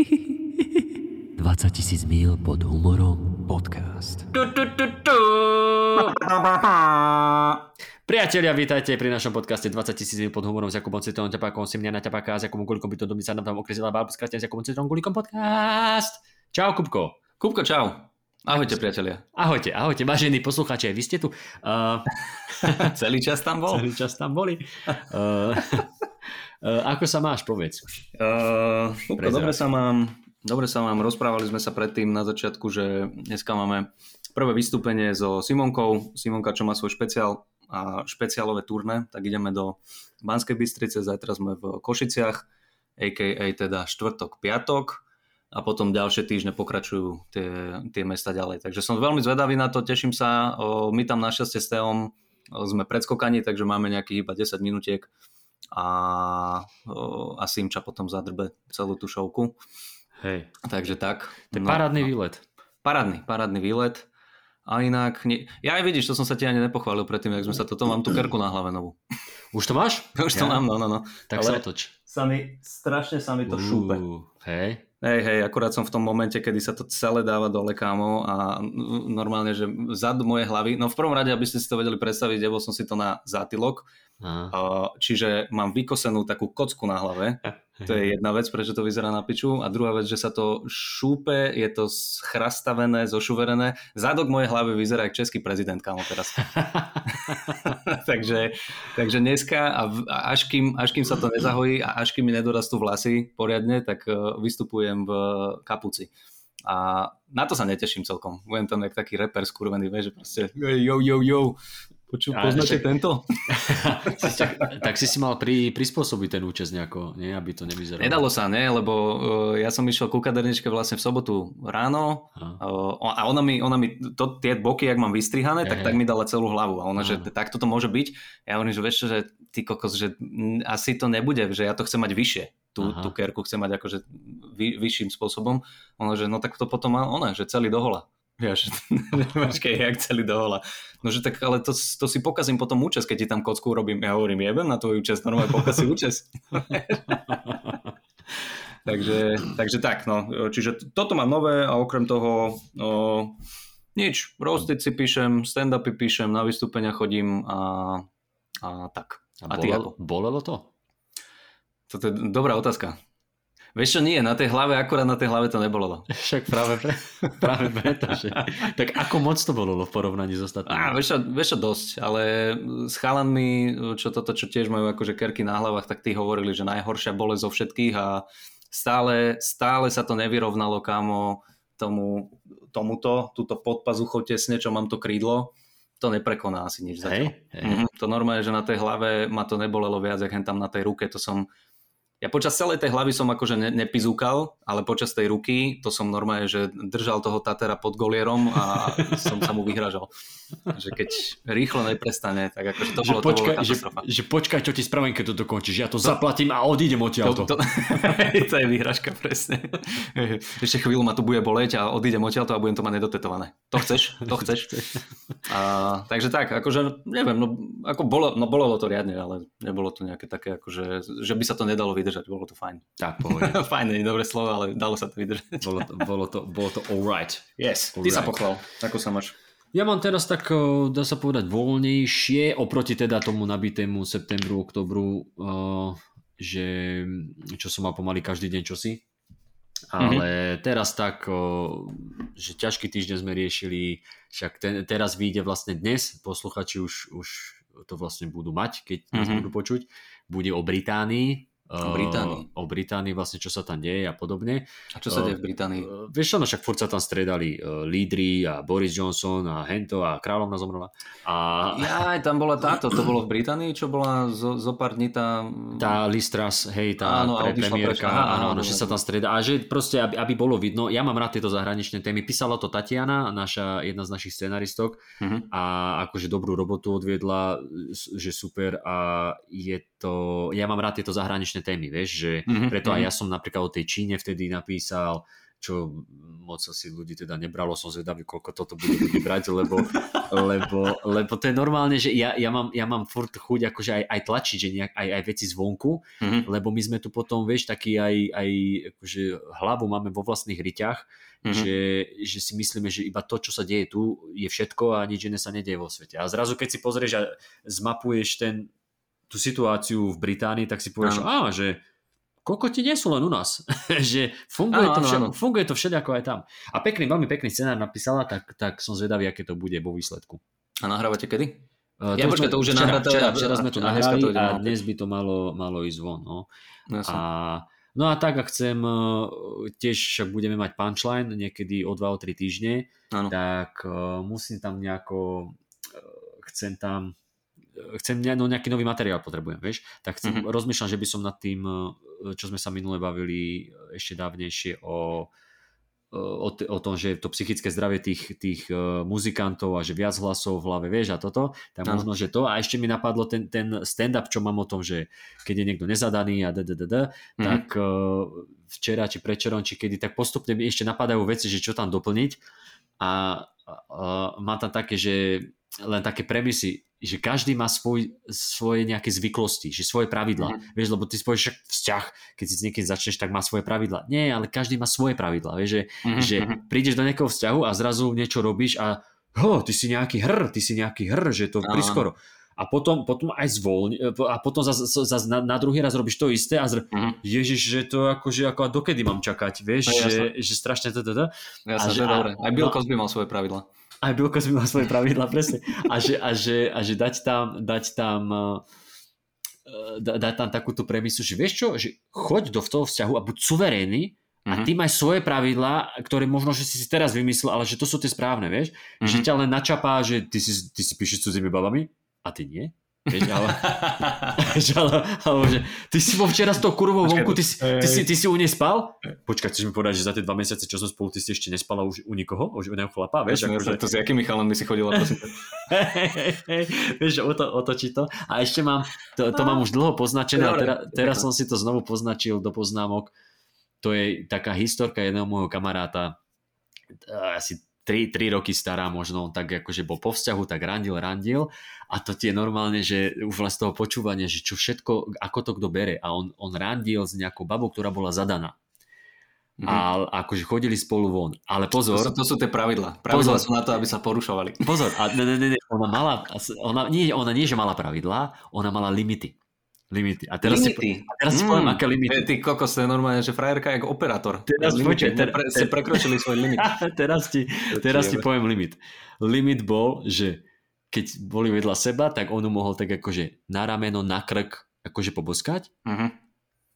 20 tisíc míl pod humorom podcast. Tu, tu, tu, tu. Priatelia, vítajte pri našom podcaste 20 tisíc míl pod humorom s Jakubom Citronom Ťapákom, Simňana Ťapáka, s Jakubom Gulikom, by to domy sa nám tam okresila bábu s Jakubom Citronom Gulikom podcast. Čau, Kupko. Kupko, čau. Ahojte, priatelia. Ahojte, ahojte, vážení poslucháči, vy ste tu. Uh, celý čas tam bol? Celý čas tam boli. Uh, ako sa máš, povedz. Uh, dobre sa mám. Dobre sa mám. Rozprávali sme sa predtým na začiatku, že dneska máme prvé vystúpenie so Simonkou. Simonka, čo má svoj špeciál a špeciálové turné, tak ideme do Banskej Bystrice, zajtra sme v Košiciach, a.k.a. teda štvrtok, piatok a potom ďalšie týždne pokračujú tie, tie mesta ďalej. Takže som veľmi zvedavý na to, teším sa. My tam našťastie s Teom sme predskokani, takže máme nejakých iba 10 minútiek a, a Simča potom zadrbe celú tú šovku. Hej. Takže tak. To je no, parádny výlet. Parádny, parádny výlet. A inak, nie, ja aj vidíš, to som sa ti ani nepochválil predtým, jak sme sa toto, mám tú kerku na hlave novú. Už to máš? Už to ja. mám, no, no, no. Tak Ale sa otoč. Sa mi, strašne sa mi to uh, šúpe. Hej. Hej, hej, akurát som v tom momente, kedy sa to celé dáva dole kámo a normálne, že zad mojej hlavy, no v prvom rade, aby ste si to vedeli predstaviť, debol som si to na zátylok, Aha. čiže mám vykosenú takú kocku na hlave, to je jedna vec, prečo to vyzerá na piču a druhá vec, že sa to šúpe, je to schrastavené, zošuverené, zadok mojej hlavy vyzerá ako český prezident, kámo teraz. takže, takže dneska a až kým, až kým sa to nezahojí a až kým mi nedorastú vlasy poriadne, tak e, vystupujem v kapuci. A na to sa neteším celkom. Budem tam jak taký reper skurvený, vieš, že proste jo, jo, jo, Poču, poznáte však... tento? tak, tak si si mal pri, prispôsobiť ten účes nejako, nie? aby to nevyzeralo. Nedalo sa, ne? lebo uh, ja som išiel ku kaderničke vlastne v sobotu ráno uh, a ona mi, ona mi to, tie boky, jak mám vystrihané, tak, tak mi dala celú hlavu. A ona, Aha. že takto to môže byť. Ja hovorím, že vieš že ty kokos, že asi to nebude, že ja to chcem mať vyššie. Tú, tú kerku chcem mať akože vy, vyšším spôsobom. Ona, že no tak to potom má ona, že celý dohola. Vieš, počkej, jak celý dohola. No že tak, ale to, to si pokazím potom účes, keď ti tam kocku urobím. Ja hovorím, jebem na tvoj účes, normálne pokazí účes. takže, takže tak, no. Čiže toto mám nové a okrem toho no, nič. Roastiť si píšem, stand-upy píšem, na vystúpenia chodím a, a tak. A, a ty bolelo, ako? Bolelo to? Toto je dobrá otázka. Vieš čo, nie, na tej hlave, akurát na tej hlave to nebolo. Však práve, pre, práve preto, že... Tak ako moc to bolo v porovnaní s ostatnými? Á, vieš čo, vieš čo, dosť, ale s chalanmi, čo toto, čo tiež majú akože kerky na hlavách, tak tí hovorili, že najhoršia bole zo všetkých a stále, stále sa to nevyrovnalo, kámo, tomu, tomuto, túto podpazuchou tesne, čo mám to krídlo, to neprekoná asi nič zatiaľ. Hej, hej. Mm-hmm, to normálne, že na tej hlave ma to nebolelo viac, jak tam na tej ruke, to som ja počas celej tej hlavy som akože ne, nepizúkal, ale počas tej ruky to som normálne, že držal toho Tatera pod golierom a som sa mu vyhražal. Že keď rýchlo neprestane, tak akože to, že bolo, počkaj, to bolo že, že počkaj, čo ti spravím, keď to dokončíš. Ja to, to zaplatím a odídem odtiaľ to. To, to je výhražka, presne. Ešte chvíľu ma tu bude boleť a odídem odtiaľ a budem to mať nedotetované. To chceš? To chceš? A, takže tak, akože neviem, no, ako bolo, no bolo to riadne, ale nebolo to nejaké také, akože, že by sa to nedalo vydržať vydržať, bolo to fajn. Tak, fajn, nie dobré slovo, ale dalo sa to vydržať. bolo, to, bolo, to, bolo to alright. Yes, all ty right. sa pochval. Ako sa máš? Ja mám teraz tak, dá sa povedať, voľnejšie oproti teda tomu nabitému septembru, oktobru, že čo som mal pomaly každý deň čosi. Ale mm-hmm. teraz tak, že ťažký týždeň sme riešili, však ten, teraz vyjde vlastne dnes, posluchači už, už to vlastne budú mať, keď mm-hmm. budú počuť, bude o Británii, O Británii. O Británii vlastne, čo sa tam deje a podobne. A čo sa deje v Británii? Vieš čo, no však furt sa tam stredali lídry a Boris Johnson a Hento a kráľovna zomrela. A... Ja, aj tam bola táto, to bolo v Británii, čo bola zo, zo pár dní tá... Tá Listras, hej, tá áno, pre, premiérka, áno, áno, že sa tam streda. A že proste, aby, aby bolo vidno, ja mám rád tieto zahraničné témy. Písala to Tatiana, naša, jedna z našich scenaristok uh-huh. a akože dobrú robotu odviedla, že super a je to, ja mám rád tieto zahraničné témy, vieš, že mm-hmm. preto aj mhm. ja som napríklad o tej Číne vtedy napísal, čo moc asi ľudí teda nebralo, som zvedavý, koľko toto bude ľudí brať, lebo, lebo, lebo to je normálne, že ja, ja, mám, ja mám furt chuť akože aj, aj tlačiť, že nejak, aj, aj veci zvonku, mm-hmm. lebo my sme tu potom, vieš, taký aj, aj akože hlavu máme vo vlastných ryťach, mm-hmm. že, že si myslíme, že iba to, čo sa deje tu, je všetko a nič iné sa nedieje vo svete. A zrazu, keď si pozrieš a zmapuješ ten, tú situáciu v Británii, tak si povieš, á, že kokoti nie sú len u nás. že funguje, áno, to všel, áno. funguje to všelijako aj tam. A pekný, veľmi pekný scenár napísala, tak, tak som zvedavý, aké to bude vo výsledku. A nahrávate kedy? Uh, ja počkaj, to už je včera, včera, včera sme to nahrali a dnes by to malo, malo ísť von. No. No, a, no a tak, ak chcem, e, tiež však budeme mať punchline niekedy o 2-3 týždne, ano. tak uh, musím tam nejako, chcem tam chcem no, nejaký nový materiál potrebujem, vieš, tak chcem, mm-hmm. rozmýšľam, že by som nad tým, e, čo sme sa minule bavili ešte dávnejšie o, e, o, t- o tom, že to psychické zdravie tých, tých muzikantov a že viac hlasov v hlave, vieš, a toto, tak no. možno, že to. A ešte mi napadlo ten, ten stand-up, čo mám o tom, že keď je niekto nezadaný a dddd, mm-hmm. tak včera či prečerom, či kedy, tak postupne mi ešte napadajú veci, že čo tam doplniť a uh, má tam také, že len také premisy, že každý má svoj, svoje nejaké zvyklosti, že svoje pravidla. Mm. Vieš, lebo ty spojíš však vzťah, keď si s niekým začneš, tak má svoje pravidla. Nie, ale každý má svoje pravidla. Vieš, že, mm. že mhm. prídeš do nejakého vzťahu a zrazu niečo robíš a ho, ty si nejaký hr, ty si nejaký hr, že to priskoro. A potom, potom aj zvolni, a potom zase zas na, na druhý raz robíš to isté a zr... mm. ježiš, že to akože ako a dokedy mám čakať, vieš, že, že strašne to, to, to. Jasne, a že, to je dobré. Aj Bill no, Cosby mal svoje pravidla aj Bill Cosby má svoje pravidla, presne. A že, a že, a že dať tam, dať tam uh, dať tam takúto premisu, že vieš čo, že choď do toho vzťahu a buď suverénny a mm-hmm. ty máš svoje pravidlá, ktoré možno, že si si teraz vymyslel, ale že to sú tie správne, vieš? Mm-hmm. Že ťa len načapá, že ty si, ty si píšeš cudzími babami a ty nie? Vieš, ale, ale, ale, že ty si bol včera s tou kurvou vonku, ty, si, ty, si, ty si u nej spal? Počkaj, chceš mi povedať, že za tie dva mesiace, čo som spolu, ty si ešte nespala už u nikoho? Už u neho chlapa? Vieš, ako, že... To s jakými chalami si chodila, prosím. vieš, oto, otočí to. A ešte mám, to, to mám už dlho poznačené a teraz, teraz som si to znovu poznačil do poznámok. To je taká historka jedného môjho kamaráta, asi 3, 3 roky stará možno, tak akože bol po vzťahu, tak randil, randil a to tie normálne, že už z toho počúvania, že čo všetko, ako to kto bere a on, on randil s nejakou babou, ktorá bola zadaná. Mm-hmm. A akože chodili spolu von. Ale pozor. To sú, to sú tie pravidla. Pravidla pozor, sú na to, aby sa porušovali. Pozor, a ne, ne, ne, ona mala, ona, nie, ona nie, že mala pravidla, ona mala limity. Limity. A teraz, limity. Si, a teraz mm, si poviem, aké limity. Ty kokos, to je normálne, že frajerka je ako operátor. Teraz, limity, ter, pre, ter, prekročili svoj limit. teraz ti, teraz ti poviem limit. Limit bol, že keď boli vedľa seba, tak on mohol tak akože na rameno, na krk akože poboskať, uh-huh.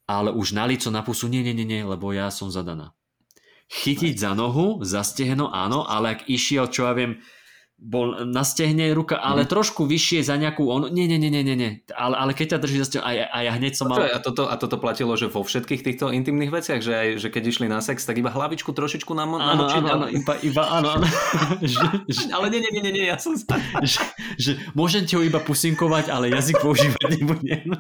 ale už na lico, na pusu, nie, nie, nie, nie, lebo ja som zadaná. Chytiť za nohu, za stehno, áno, ale ak išiel, čo ja viem, bol na stehne ruka, ale mm. trošku vyššie za nejakú onu. Nie, nie, nie, nie, nie. Ale, ale keď ťa drží za stehno, a, a ja hneď som mal... A toto, a toto platilo, že vo všetkých týchto intimných veciach, že aj, že keď išli na sex, tak iba hlavičku trošičku nám áno, áno, áno, iba, iba, áno, áno. že, že, ale nie, nie, nie, nie, ja som že, že môžem ti ho iba pusinkovať, ale jazyk používať nebudem.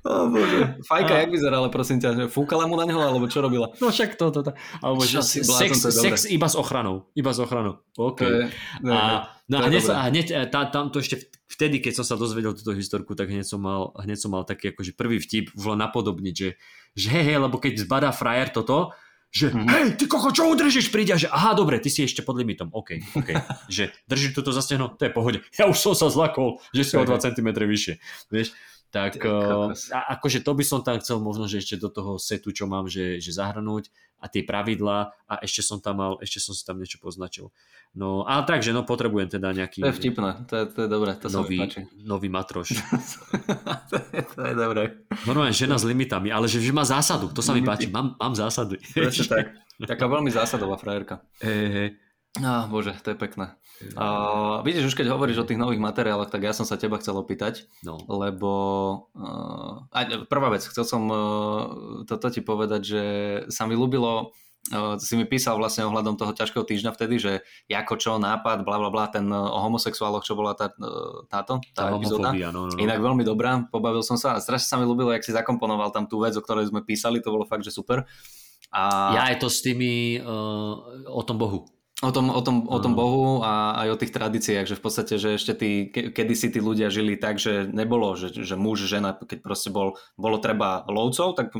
Oh, bože. Fajka, a... jak vyzerala, prosím ťa? Fúkala mu na neho, alebo čo robila? No však to, to, to. Alebo že sex, to sex iba s ochranou. Iba s ochranou. OK. je, ne, a, no a hneď, a hneď e, tá, tam to ešte vtedy, keď som sa dozvedel túto historku, tak hneď som mal, hneď som mal taký akože prvý vtip už len napodobniť, že, že hej, hej, lebo keď zbadá frajer toto, že mm-hmm. hej, ty koko, čo udržíš, príde, že aha, dobre, ty si ešte pod limitom, OK, OK, že drží toto za stehno, to je pohode, ja už som sa zlakol, že si o 2 cm vyššie, vieš, tak uh, a, akože to by som tam chcel možno, že ešte do toho setu, čo mám, že, že zahrnúť a tie pravidlá a ešte som tam mal, ešte som si tam niečo poznačil. No ale takže, no potrebujem teda nejaký... To je vtipné, to je, to je dobré, to nový, sa. Nový matroš. to, je, to je dobré. Normálne žena s limitami, ale že, že má zásadu, to sa mi páči, mám, mám zásady. tak. Taká veľmi zásadová frajerka. Hej, hej. Á, bože, to je pekné. Uh, vidíš, už keď hovoríš o tých nových materiáloch, tak ja som sa teba chcel opýtať, no. lebo uh, a prvá vec, chcel som uh, toto ti povedať, že sa mi ľúbilo uh, si mi písal vlastne ohľadom toho ťažkého týždňa vtedy, že ako čo, nápad, bla bla bla, ten uh, o homosexuáloch, čo bola tá, uh, táto, tá, tá epizóda. No, no, no. Inak veľmi dobrá, pobavil som sa a strašne sa mi ľúbilo, jak si zakomponoval tam tú vec, o ktorej sme písali, to bolo fakt, že super. A... Ja je to s tými uh, o tom Bohu. O tom, o tom, o tom Bohu a aj o tých tradíciách, že v podstate, že ešte tí, kedy si tí ľudia žili tak, že nebolo, že, že muž, žena, keď proste bol, bolo treba lovcov, tak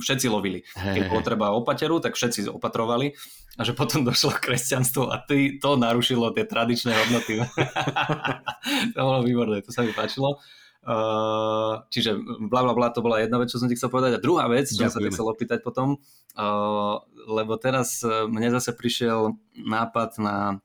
všetci lovili. Keď bolo treba opateru, tak všetci opatrovali a že potom došlo kresťanstvo a ty, to narušilo tie tradičné hodnoty. to bolo výborné, to sa mi páčilo. Uh, čiže bla bla bla, to bola jedna vec, čo som ti chcel povedať. A druhá vec, čo som sa chcel opýtať potom, uh, lebo teraz e, mne zase prišiel nápad na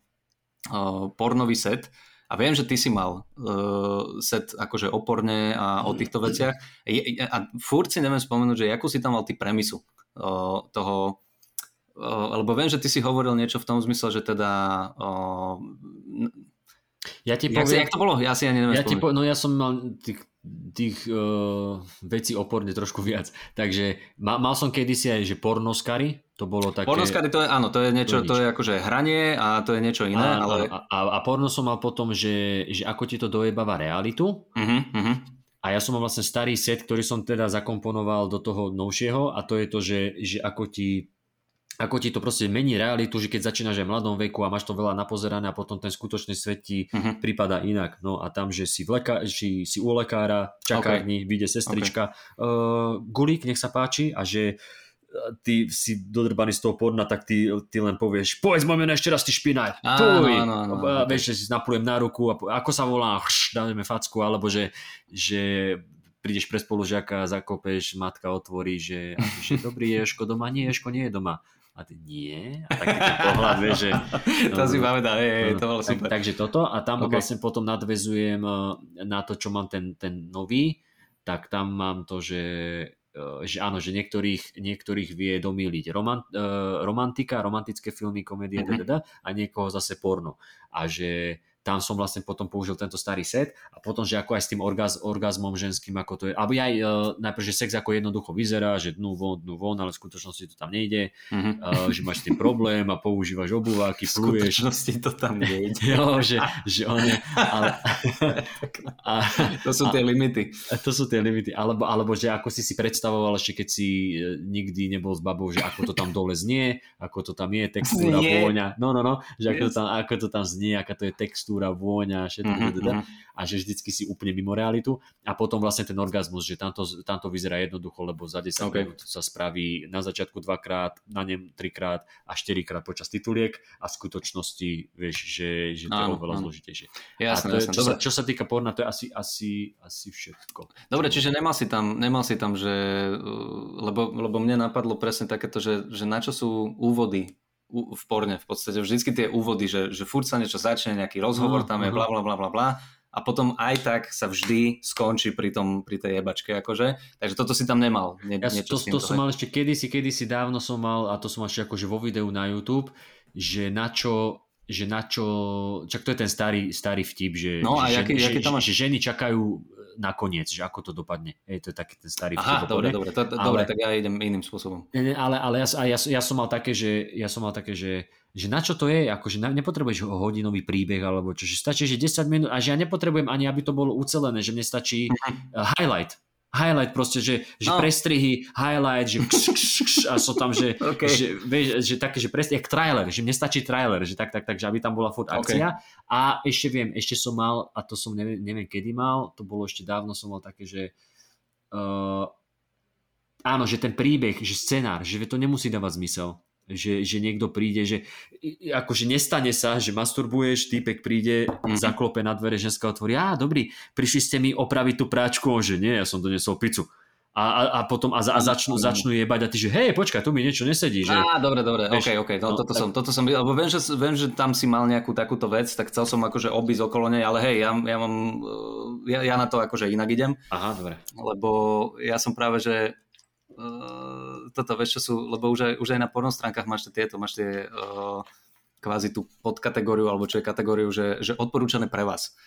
uh, pornový set a viem, že ty si mal uh, set akože oporne a o týchto veciach. Je, a furt si neviem spomenúť, že akú si tam mal ty premisu uh, toho, uh, lebo viem, že ty si hovoril niečo v tom zmysle, že teda uh, ja ti poviem... Jak, jak to bolo? Ja si ani neviem ja ti po, No ja som mal tých, tých uh, vecí oporne trošku viac. Takže mal, mal som kedysi aj, že pornoskary, to bolo také... Pornoskary to je, áno, to je niečo, to, to je akože hranie a to je niečo iné, a, ale... A, a, a porno som mal potom, že, že ako ti to dojebáva realitu. Uh-huh, uh-huh. A ja som mal vlastne starý set, ktorý som teda zakomponoval do toho novšieho a to je to, že, že ako ti ako ti to proste mení realitu, že keď začínaš aj v mladom veku a máš to veľa napozerané a potom ten skutočný svet ti uh-huh. prípada inak. No a tam, že si, v leka- si, si u lekára, čakárni, okay. vyjde sestrička, okay. uh, gulík, nech sa páči a že ty si dodrbaný z toho porna, tak ty, ty len povieš, povedz môj meno ešte raz, ty špinár. Áno, áno, áno. Okay. Vieš, že si naplujem na ruku a ako sa volá, hrš, dáme facku, alebo že, že prídeš pre spolužiaka, zakopeš, matka otvorí, že, že dobrý Ješko doma, nie, Ješko nie je doma a ty nie. A taký ten pohľad, vieš, že... to si pamätá, je, to bolo super. Tak, takže toto a tam okay. vlastne potom nadvezujem eh, na to, čo mám ten, ten nový, tak tam mám to, že eh, že áno, že niektorých, niektorých vie domýliť romant, uh, romantika, romantické filmy, komédie, mm-hmm. a niekoho zase porno. A že tam som vlastne potom použil tento starý set a potom, že ako aj s tým orgaz, orgazmom ženským, ako to je, alebo aj uh, najprv, že sex ako jednoducho vyzerá, že dnu von, dnu von, ale v skutočnosti to tam nejde, mm-hmm. uh, že máš s tým problém a používaš obuváky, pluješ. V skutočnosti to tam nejde. jo, že, že on je, ale, a, to sú tie limity. A to sú tie limity, alebo, alebo že ako si si predstavoval ešte keď si uh, nikdy nebol s babou, že ako to tam dole znie, ako to tam je, textúra, vôňa, no, no, no, že ako, to tam, ako to tam znie, aká to je textúra, textúra, vôňa, všetko, mm-hmm. a že vždycky si úplne mimo realitu a potom vlastne ten orgazmus, že tamto, tamto vyzerá jednoducho, lebo za 10 okay. minút sa spraví na začiatku dvakrát, na nem trikrát a štyrikrát počas tituliek a v skutočnosti vieš, že, že to je oveľa zložitejšie. Jasné, a to jasné. Je, čo, sa, čo sa týka porna, to je asi, asi, asi všetko. Dobre, čiže nemal si tam, nemal si tam že, lebo, lebo mne napadlo presne takéto, že, že na čo sú úvody v porne v podstate. Vždycky tie úvody, že, že furt sa niečo začne, nejaký rozhovor, tam je bla bla bla bla bla. A potom aj tak sa vždy skončí pri, tom, pri tej jebačke akože, takže toto si tam nemal. Nie, ja to, to som mal ešte kedysi, kedysi dávno som mal, a to som mal ešte akože vo videu na YouTube, že na čo že na čo, čak to je ten starý, starý vtip, že, no, že, jaký, že, jaký že, že ženy čakajú na koniec, že ako to dopadne. Hej, to je taký ten starý Aha, dobre, dobre, to, to, ale, dobre, tak ja idem iným spôsobom. Ale, ale ja, ja, ja, som mal také, že, ja som mal také, že, že na čo to je, akože nepotrebuješ hodinový príbeh alebo čo, že stačí, že 10 minút a že ja nepotrebujem ani, aby to bolo ucelené, že mne stačí uh, highlight, highlight proste, že, že no. prestrihy, highlight, že kš, kš, kš, a sú tam, že, okay. že, vieš, že také, že presne, jak trailer, že mne stačí trailer, že tak, tak, tak, že aby tam bola furt akcia. Okay. A ešte viem, ešte som mal, a to som neviem, neviem kedy mal, to bolo ešte dávno, som mal také, že uh, áno, že ten príbeh, že scenár, že to nemusí dávať zmysel že, že niekto príde, že akože nestane sa, že masturbuješ, týpek príde, mm-hmm. zaklope na dvere, ženská otvorí, á, dobrý, prišli ste mi opraviť tú práčku, on, že nie, ja som donesol pizzu. A, a, a potom a, a začnú, začnú jebať a ty, že hej, počkaj, tu mi niečo nesedí. Že, á, dobre, dobre, vieš, ok, ok, no, no, toto, tak... som, toto som, lebo viem že, viem, že tam si mal nejakú takúto vec, tak chcel som akože obísť okolo nej, ale hej, ja, ja mám, ja, ja na to akože inak idem. Aha, dobre. Lebo ja som práve, že uh, toto, vieš čo sú, lebo už aj, už aj na pornostránkach máš tieto, máš tie uh, kvázi tú podkategóriu, alebo čo je kategóriu, že, že odporúčané pre vás.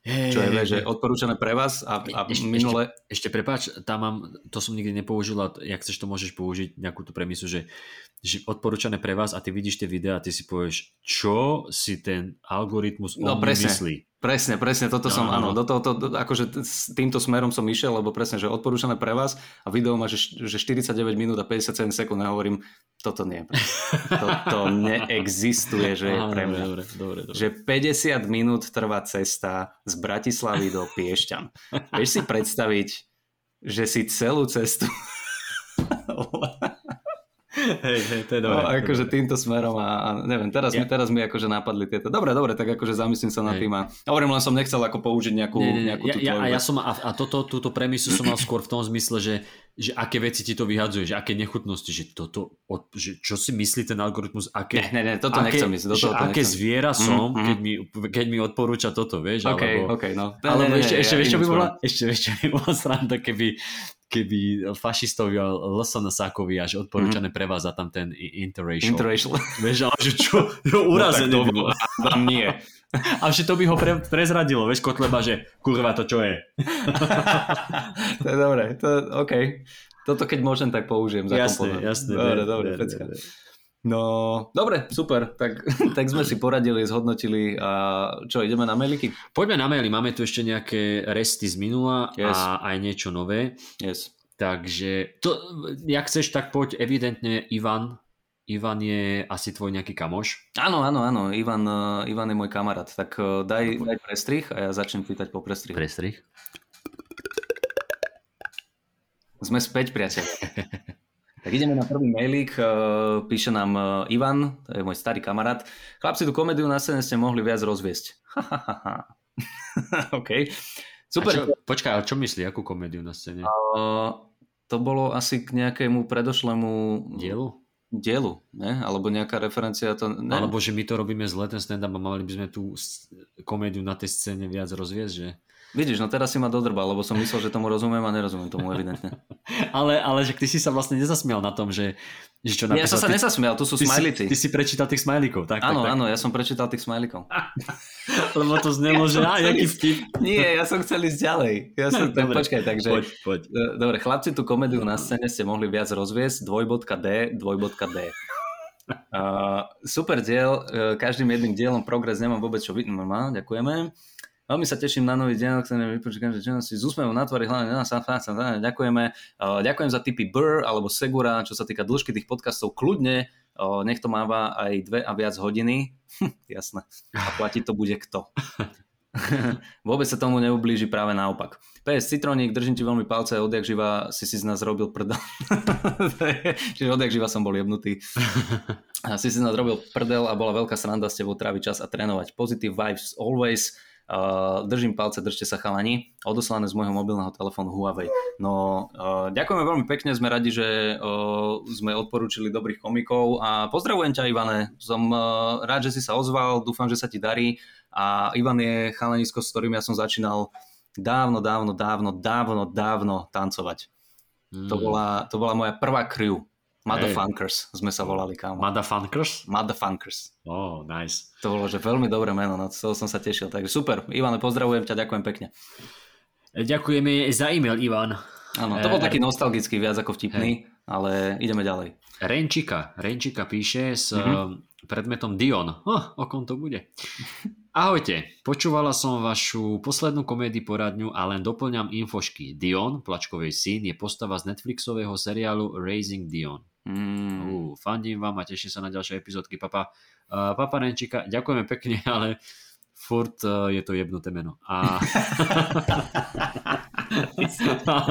Hey, čo je, hey, že odporúčané pre vás a, a ešte, minule... Ešte, ešte prepáč, tam mám, to som nikdy nepoužil a jak chceš to môžeš použiť, nejakú tú premisu, že, že odporúčané pre vás a ty vidíš tie videá a ty si povieš, čo si ten algoritmus no, presne. myslí. Presne, presne, toto No, som, no, áno, no. do toho, to, akože s týmto smerom som išiel, lebo presne, že odporúčané pre vás a video má, že, že 49 minút a 57 sekúnd a hovorím, toto nie, toto neexistuje, že je pre mňa. Dobre, dobre, dobre. Že 50 minút trvá cesta z Bratislavy do Piešťan. Vieš si predstaviť, že si celú cestu Hej, hej, to je No, dobré. je akože týmto smerom a, a neviem, teraz, mi, Ja- teraz mi akože napadli tieto. Dobre, dobre, tak akože zamyslím sa nad Hej. tým a hovorím, len som nechcel ako použiť nejakú, Nie, nie, nejakú Ja, ja, a ja som, a, a toto, túto premisu som mal skôr v tom zmysle, že, že aké veci ti to vyhadzuje, že aké nechutnosti, že toto, že čo si myslí ten algoritmus, aké, nie, nie, toto aké, nechcem ísť, do že toho to aké nechcem. zviera som, Mhm, keď, mi, keď mi odporúča toto, vieš, OK, alebo... OK, no. Alebo Nie, nie, ešte, nie, ešte, ja vieš, čo by bola, ešte, vieš, čo by bola sranda, keby, keby fašistovi a LSNS-ákovi až odporúčané pre vás a tam ten interracial. Interracial. Vieš, ale že čo, jo, urazený No, tak to- bol. Tam nie. A že to by ho pre, prezradilo, vieš, Kotleba, že kurva, to čo je. to je dobré, to, OK. Toto keď môžem, tak použijem. Jasné, zakomponovať. jasné. Dobre, dobre, pecka. No, dobre, super. Tak, tak sme si poradili, zhodnotili a čo, ideme na mailiky? Poďme na maily, máme tu ešte nejaké resty z minula Yes. a aj niečo nové. Yes. Takže, to, jak chceš, tak poď, evidentne Ivan, Ivan je asi tvoj nejaký kamoš. Áno, áno, áno, Ivan, eh, Ivan je môj kamarát. Tak eh, daj, daj prestrih a ja začnem pýtať po prestrih. Prestrih. Sme späť, priateľ. tak ideme na prvý mailík. eh, Píše nám eh, Ivan, to je môj starý kamarát. Chlapci, tú komédiu na scéne ste mohli viac rozviesť. OK. Super. Super. čo, počkaj, ale čo myslí, akú komédiu na scéne? Eh, to bolo asi k nejakému predošlému Dielu? Dielu, ne? Alebo nejaká referencia to... Ne? Alebo že my to robíme zle, ten stand-up a mali by sme tú komédiu na tej scéne viac rozviesť, že? Vidíš, no teraz si ma dodrbal, lebo som myslel, že tomu rozumiem a nerozumiem tomu evidentne. Ale, ale že ty si sa vlastne nezasmial na tom, že, že čo Nie, ja som sa ty, nesasmial, tu sú ty, si, ty si prečítal tých smajlikov, tak? Áno, tak, tak. áno, ja som prečítal tých smajlikov. Lebo to znelo, že á, jaký vtip. Nie, ja som chcel ísť ďalej. Ja som, tak Dobre, počkaj, takže... Poď, poď. E, Dobre, chlapci, tú komédiu na scéne ste mohli viac rozviesť. Dvojbodka D, dvojbodka D. Uh, super diel, uh, každým jedným dielom progres nemám vôbec čo vidieť. Má, ďakujeme. Veľmi sa teším na nový diel, ktorý vypočítam, že činnosti s úsmevom na tvári, hlavne na sa, sa, sa, ďakujeme. Uh, ďakujem za tipy Burr alebo Segura, čo sa týka dĺžky tých podcastov, kľudne, uh, nech to máva aj dve a viac hodiny. Hm, jasné. A platiť to bude kto. Vôbec sa tomu neublíži práve naopak. PS Citroník, držím ti veľmi palce, odjak živa si si z nás robil prdel. Čiže odjak živa som bol jebnutý. Si si z nás robil prdel a bola veľká sranda s tebou tráviť čas a trénovať. Positive vibes always. Uh, držím palce, držte sa chalani. Odoslané z môjho mobilného telefónu Huawei. No, uh, ďakujeme veľmi pekne, sme radi, že uh, sme odporúčili dobrých komikov a pozdravujem ťa Ivane. Som uh, rád, že si sa ozval, dúfam, že sa ti darí. A Ivan je chalanisko, s ktorým ja som začínal dávno, dávno, dávno, dávno, dávno tancovať. Mm. To, bola, to bola moja prvá crew. Motherfunkers sme sa volali, kámo. Motherfunkers? Motherfunkers. Oh, nice. To bolo, že veľmi dobré meno, no z toho som sa tešil. Takže super. Ivane, pozdravujem ťa, ďakujem pekne. E, Ďakujeme za e-mail, Ivan. Áno, to bol Eh, taký nostalgický, viac ako vtipný, ale ideme ďalej. Renčika. Renčika píše s Mhm. mm-hmm. predmetom Dion. Oh, o kom to bude? Ahojte, počúvala som vašu poslednú komédii poradňu a len doplňam infošky. Dion, plačkovej syn, je postava z Netflixového seriálu Raising Dion. Mm. Uh, fandím vám a teším sa na ďalšie epizódky. Papa, uh, papa Renčika, ďakujeme pekne, ale furt uh, je to jebnuté meno. A...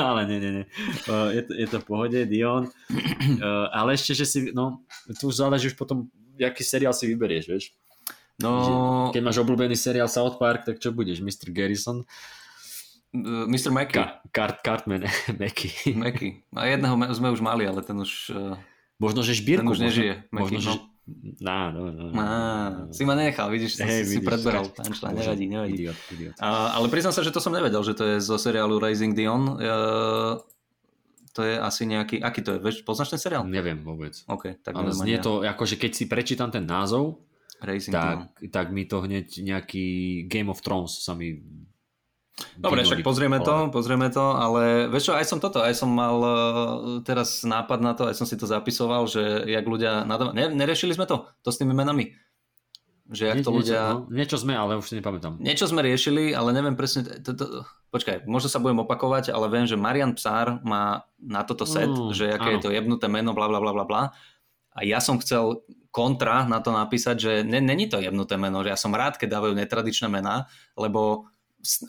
ale nie, nie, nie. Uh, je, to, je to v pohode, Dion. Uh, ale ešte, že si, no, tu už záleží už potom, aký seriál si vyberieš, vieš. No, Keď máš obľúbený seriál South Park, tak čo budeš? Mr. Garrison? Mr. Mackey. Ka- Cart, Cartman, Mackey. Mackey. A jedného me- sme už mali, ale ten už, uh, Možno, že šbírku. ten už možno- nežije. Možno, Mackey, že... no. No, no, no. Á, si ma nechal, vidíš, Hej, si, si vidíš, predberal. tak. Punchline, nevadí, nevadí. Idiot, idiot. A, ale priznám sa, že to som nevedel, že to je zo seriálu Raising Dion. Uh, to je asi nejaký, aký to je, vieš, poznáš ten seriál? Neviem vôbec. OK, tak Ale znie to, akože keď si prečítam ten názov, Dion. tak, tak mi to hneď nejaký Game of Thrones sa mi... Dobre, však pozrieme to, pozrieme to, ale vieš čo, aj som toto, aj som mal uh, teraz nápad na to, aj som si to zapisoval, že jak ľudia nadávajú. Ne, nerešili sme to? To s tými menami? že jak to ľudia... Niečo, no, niečo sme, ale už si nepamätám. Niečo sme riešili, ale neviem presne... To, to, počkaj, možno sa budem opakovať, ale viem, že Marian Psár má na toto set, Mm, že aké je áno. to jebnuté meno, bla bla bla bla bla. A ja som chcel kontra na to napísať, že ne, není to jebnuté meno, že ja som rád, keď dávajú netradičné mená, lebo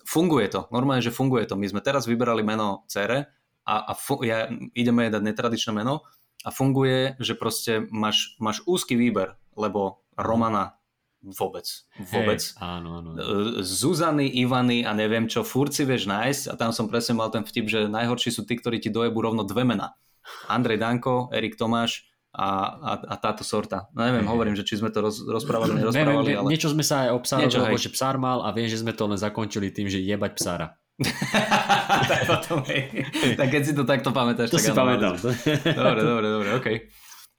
funguje to. Normálne, že funguje to. My sme teraz vyberali meno cere a, a fu- ja, ideme jej dať netradičné meno a funguje, že proste máš, máš úzky výber, lebo Romana vôbec. Vôbec. Hej, áno, áno. E, Zuzany, Ivany a neviem čo, furt si vieš nájsť a tam som presne mal ten vtip, že najhorší sú tí, ktorí ti dojebú rovno dve mená. Andrej Danko, Erik Tomáš a, a, a táto sorta. No neviem, hovorím, že či sme to roz, rozprávali, nerozprávali, viem, ale... Niečo sme sa aj o Niečo, lebo že psár mal a viem, že sme to len zakončili tým, že jebať psára. tak, potom, hej. tak keď si to takto pamätáš, To tak si pamätám. Dobre, dobre, dobre, okej.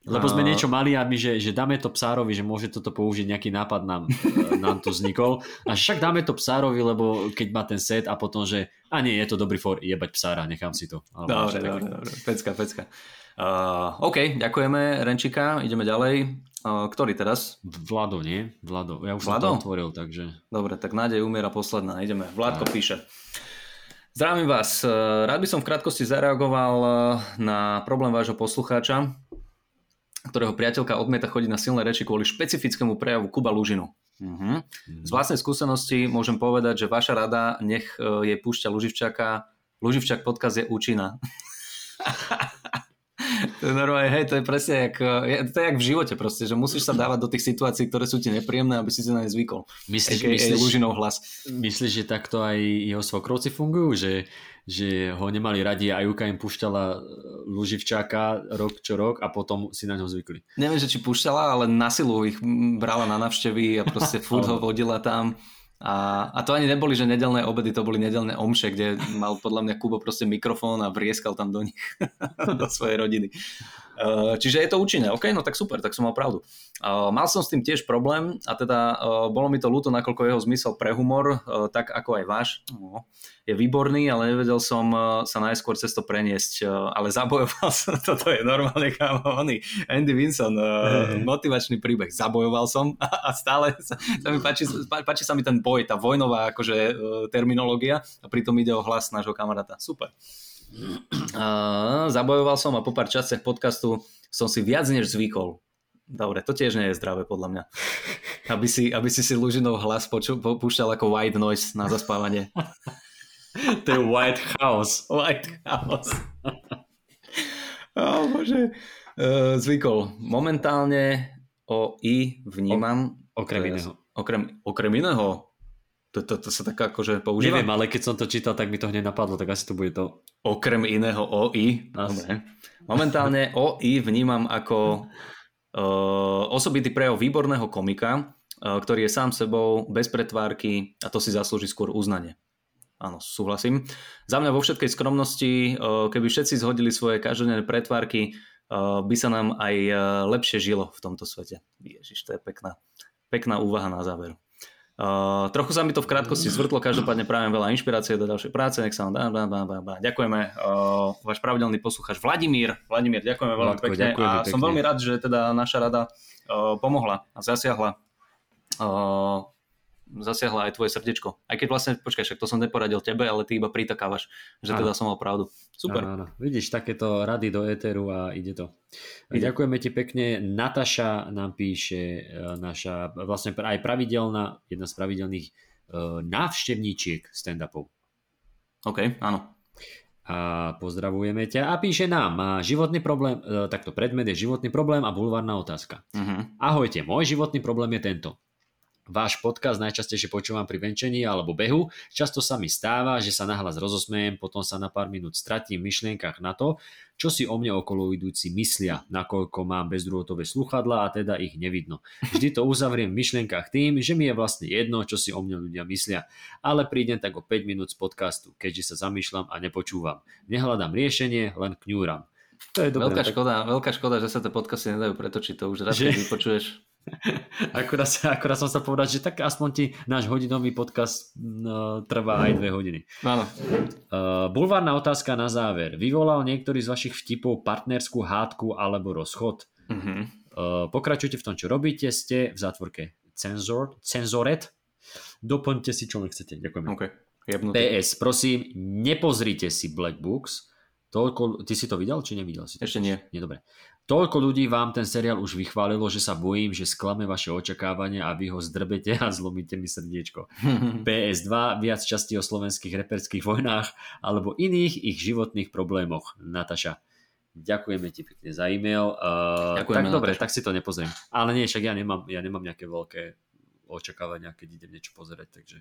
Lebo sme niečo mali a my, že, že dáme to psárovi, že môže toto použiť, nejaký nápad nám, nám tu vznikol. A však dáme to psárovi, lebo keď má ten set a potom, že a nie, je to dobrý for, jebať psára, nechám si to. Dobre, dobre, dobre. Pecka, pecka. Uh, OK, ďakujeme Renčika, ideme ďalej. Uh, ktorý teraz? Vlado, nie? Vlado. Ja už Vlado? som to otvoril, takže... Dobre, tak nádej umiera posledná. Ideme. Vládko píše. Zdravím vás. Eh, Rád by som v krátkosti zareagoval na problém vášho poslucháča, ktorého priateľka odmieta chodiť na silné reči kvôli špecifickému prejavu Kuba Lužinu. Mhm. Z vlastnej skúsenosti môžem povedať, že vaša rada nech jej púšťa Luživčaka. Luživčak podcast je účinná. To je normálne, hej, to je presne jak, to je jak v živote proste, že musíš sa dávať do tých situácií, ktoré sú ti nepríjemné, aby si si na ne zvykol. Myslíš, AKA myslíš, Lužinov hlas. myslíš, že takto aj jeho svokrovci fungujú? Že, že ho nemali radi a Juka im púšťala e, Luživčáka rok čo rok a potom si na ňo zvykli. Neviem, že či púšťala, ale na silu ich brala na navštevy a proste furt ho vodila tam. A, a to ani neboli, že nedelné obedy, to boli nedelné omše, kde mal podľa mňa Kubo proste mikrofón a vrieskal tam do nich, do svojej rodiny. Uh, Čiže je to účinné. OK, no tak super, tak som mal pravdu. Uh, Mal som s tým tiež problém a teda uh, bolo mi to ľúto, nakoľko jeho zmysel pre humor, tak ako aj váš, no, je výborný, ale nevedel som sa najskôr cez to preniesť, ale zabojoval som, toto je normálne kámo, oný Andy Vinson, Hej. motivačný príbeh, zabojoval som a, stále sa, sa mi páči, pá- páči sa mi ten boj, tá vojnová akože terminológia a pritom ide o hlas nášho kamaráta. Super. Uh, zabojoval som a po pár častiach podcastu som si viac než zvykol. Dobre, to tiež nie je zdravé podľa mňa. Aby si, aby si si Lužinov hlas poču, po- púšťal ako white noise na zaspávanie. To je White House. White house. oh, bože. Zvykol. Momentálne o I vnímam. Okrem to je- iného. Okrem, okrem iného. To, to, to sa tak akože používa. Neviem, ale keď som to čítal, tak mi to hneď napadlo, tak asi to bude to. Okrem iného OI. Dobre. Momentálne OI vnímam ako uh, osobitý prejav výborného komika, uh, ktorý je sám sebou, bez pretvárky a to si zaslúži skôr uznanie. Áno, súhlasím. Za mňa vo všetkej skromnosti, uh, keby všetci zhodili svoje každodenné pretvárky, uh, by sa nám aj uh, lepšie žilo v tomto svete. Ježiš, to je pekná, pekná úvaha na záver. Uh, trochu sa mi to v krátkosti zvrtlo, každopádne prajem veľa inšpirácie do ďalšej práce, nech sa vám dá, dá, dá, dá, dá. Ďakujeme, uh, váš pravidelný posluchač Vladimír. Vladimír, ďakujeme veľmi Vladko, pekne a som pekne. veľmi rád, že teda naša rada uh, pomohla a zasiahla uh, zasiahla aj tvoje srdiečko. Aj keď vlastne, počkaj, však to som neporadil tebe, ale ty iba pritakávaš, že Áno. teda som mal pravdu. Super. Áno, áno. Vidíš, takéto rady do éteru a ide to. Ide. Ďakujeme ti pekne. Nataša nám píše, e, naša vlastne aj pravidelná, jedna z pravidelných e, návštevníčiek stand-upov. OK, áno. A pozdravujeme ťa a píše nám, má životný problém, e, takto predmet je životný problém a bulvárna otázka. Uh-huh. Ahojte, môj životný problém je tento. Váš podcast najčastejšie počúvam pri venčení alebo behu. Často sa mi stáva, že sa nahlas rozosmejem, potom sa na pár minút stratím v myšlienkach na to, čo si o mne okolo idúci myslia, nakoľko mám bezdrôtové sluchadla a teda ich nevidno. Vždy to uzavriem v myšlienkach tým, že mi je vlastne jedno, čo si o mne ľudia myslia. Ale prídem tak o 5 minút z podcastu, keďže sa zamýšľam a nepočúvam. Nehľadám riešenie, len kňúram. To je dobré. Veľká tak- škoda, veľká škoda, že sa tie podcasty nedajú pretočiť, to už raz, Že? keď vypočuješ. Akurát, akurát som sa povedať, že tak aspoň ti náš hodinový podcast no, trvá aj dve hodiny. Áno. Uh, bulvárna otázka na záver. Vyvolal niektorý z vašich vtipov partnerskú hádku alebo rozchod? Uh-huh. Uh, pokračujte v tom, čo robíte, ste v zátvorke cenzor, cenzoret. Doplňte si, čo len chcete. Ďakujem. OK. Jebnutý. PS, prosím, nepozrite si Black Books. Toľko, ty si to videl, či nevidel si to? Ešte nie. Nie, dobre. Toľko ľudí vám ten seriál už vychválilo, že sa bojím, že sklame vaše očakávania a vy ho zdrbete a zlomíte mi srdiečko. PS2, viac časti o slovenských reperských vojnách alebo iných ich životných problémoch. Nataša. Ďakujeme ti pekne za e-mail. Uh, Ďakujeme, tak dobre, Nataša. tak si to nepozriem. Ale nie, však ja nemám, ja nemám nejaké veľké očakávania, keď idem niečo pozerať, takže...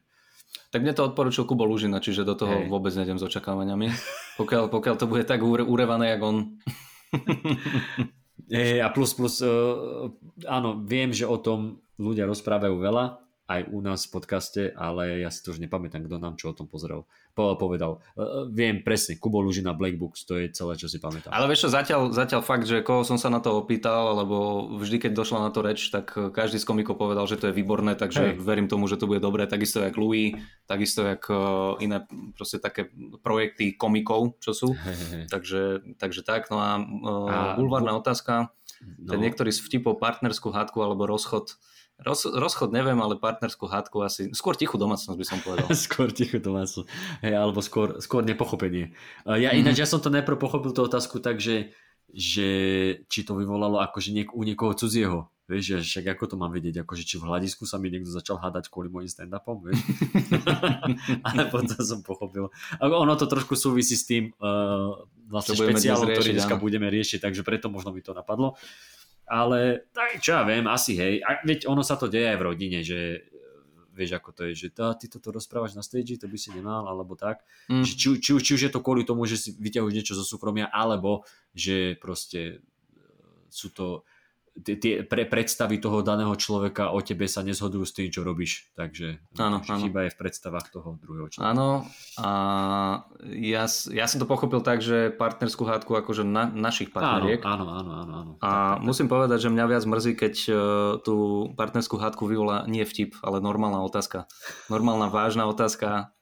Tak mne to odporučil Kubo Lužina, čiže do toho Hej. vôbec nejdem s očakávaniami. Pokiaľ, pokiaľ to bude tak ure, urevané, jak on. E, a plus, plus, uh, áno, viem, že o tom ľudia rozprávajú veľa, aj u nás v podcaste, ale ja si to už nepamätám, kto nám čo o tom pozeral, po, povedal. Uh, viem presne, Kubo Lužina Black Books, to je celé, čo si pamätám. Ale vieš čo, zatiaľ, zatiaľ fakt, že koho som sa na to opýtal, lebo vždy, keď došla na to reč, tak každý z komikov povedal, že to je výborné, takže Hej. verím tomu, že to bude dobré. Takisto jak Louis, takisto jak uh, iné proste také projekty komikov, čo sú. Hej, hej. Takže, takže tak, no a, A bulvárna otázka, No, ten niektorý z vtipov partnerskú hádku alebo rozchod, Roz, rozchod neviem, ale partnerskú hádku asi, skôr tichú domácnosť by som povedal. skôr ticho to sú. Hej, alebo skôr, skôr nepochopenie. Ja Mhm. ináč, ja som to najprv pochopil tú otázku tak, že, že či to vyvolalo akože niek- u niekoho cudzieho. Vieš, že však ako to mám vedieť, akože či v hľadisku sa mi niekto začal hádať kvôli mojim stand-upom, vieš. Ale potom som pochopil. Ono to trošku súvisí s tým uh, vlastne špeciálom, ktorý dneska áno. budeme riešiť, takže preto možno mi to napadlo. Ale tak čo ja viem, asi hej. A veď ono sa to deje aj v rodine, že e, vieš ako to je, že tá, ty toto rozprávaš na stage, to by si nemal, alebo tak. Mm. Že či, či, či už je to kvôli tomu, že si vyťahuješ niečo zo súkromia, alebo že proste e, sú to tie, pre, predstavy toho daného človeka o tebe sa nezhodujú s tým, čo robíš. Takže Áno, áno. chyba je v predstavách toho druhého človeka. Áno, a ja, ja som to pochopil tak, že partnerskú hádku akože na, našich partneriek. áno, áno, áno, áno. A musím povedať, že mňa viac mrzí, keď uh, tú partnerskú hádku vyvolá nie vtip, ale normálna otázka. Normálna vážna otázka,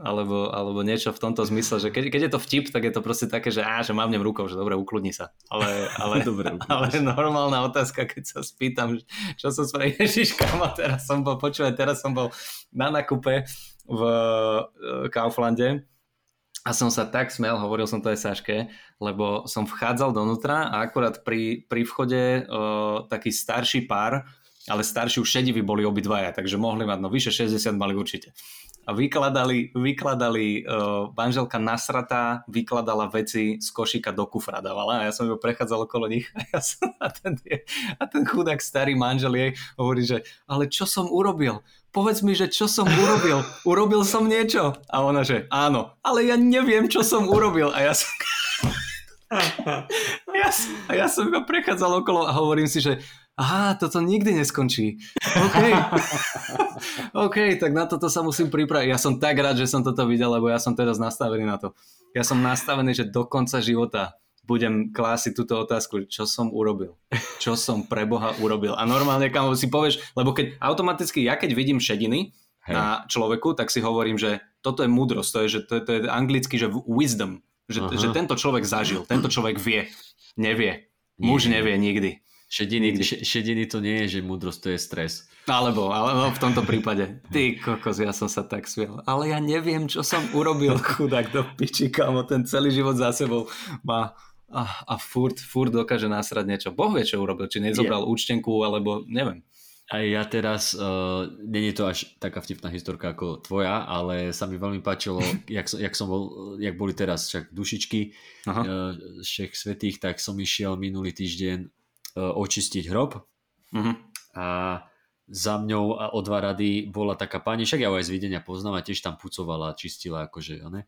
alebo, alebo niečo v tomto zmysle, že keď, keď je to vtip, tak je to proste také, že, á, že mávnem rukou, že dobre, ukludni sa. Ale, ale, Dobre, ale normálna otázka, keď sa spýtam, čo som spravil, Ježiš, kama, teraz som bol, počúvaj, teraz som bol na nakupe v uh, Kauflande a som sa tak smel, hovoril som to aj Saške, lebo som vchádzal donútra a akurát pri, pri vchode uh, taký starší pár, ale starší už šediví boli obidvaja, takže mohli mať, no vyše 60 mali určite. A vykladali, vykladali uh, manželka nasratá, vykladala veci z košíka do kufra dávala a ja som ju prechádzal okolo nich a, ja som, a, ten, a ten chudák starý manžel jej hovorí, že ale čo som urobil? Povedz mi, že čo som urobil? Urobil som niečo? A ona, že áno, ale ja neviem, čo som urobil. A ja som... ja, som- a ja som iba prechádzal okolo a hovorím si, že aha, toto nikdy neskončí. OK. OK, tak na toto sa musím pripraviť. Ja som tak rád, že som toto videl, lebo ja som teraz nastavený na to. Ja som nastavený, že do konca života budem klásiť túto otázku, čo som urobil. Čo som pre Boha urobil. A normálne, kam si povieš, lebo keď automaticky, ja keď vidím šediny Hej. na človeku, tak si hovorím, že toto je múdrosť, to je, že to, je- to je anglicky, že wisdom, že, Aha. že tento človek zažil, tento človek vie. Nevie. Muž nevie nikdy. Šediny, šediny to nie je, že múdrosť to je stres. Alebo, alebo v tomto prípade. Ty kokos, ja som sa tak smiel. Ale ja neviem, čo som urobil, chudák do piči, kámo, ten celý život za sebou má a, a furt, furt dokáže nasrať niečo. Boh vie, čo urobil, či nezobral účtenku, alebo neviem. A ja teraz, uh, je to až taká vtipná historka ako tvoja, ale sa mi veľmi páčilo, jak, som- jak, som bol, jak boli teraz však dušičky Aha. uh, všech svetých, tak som išiel minulý týždeň očistiť hrob Mhm. a za mňou a o dva rady bola taká pani, však ja ho aj z videnia poznám a tiež tam pucovala, čistila akože, ne?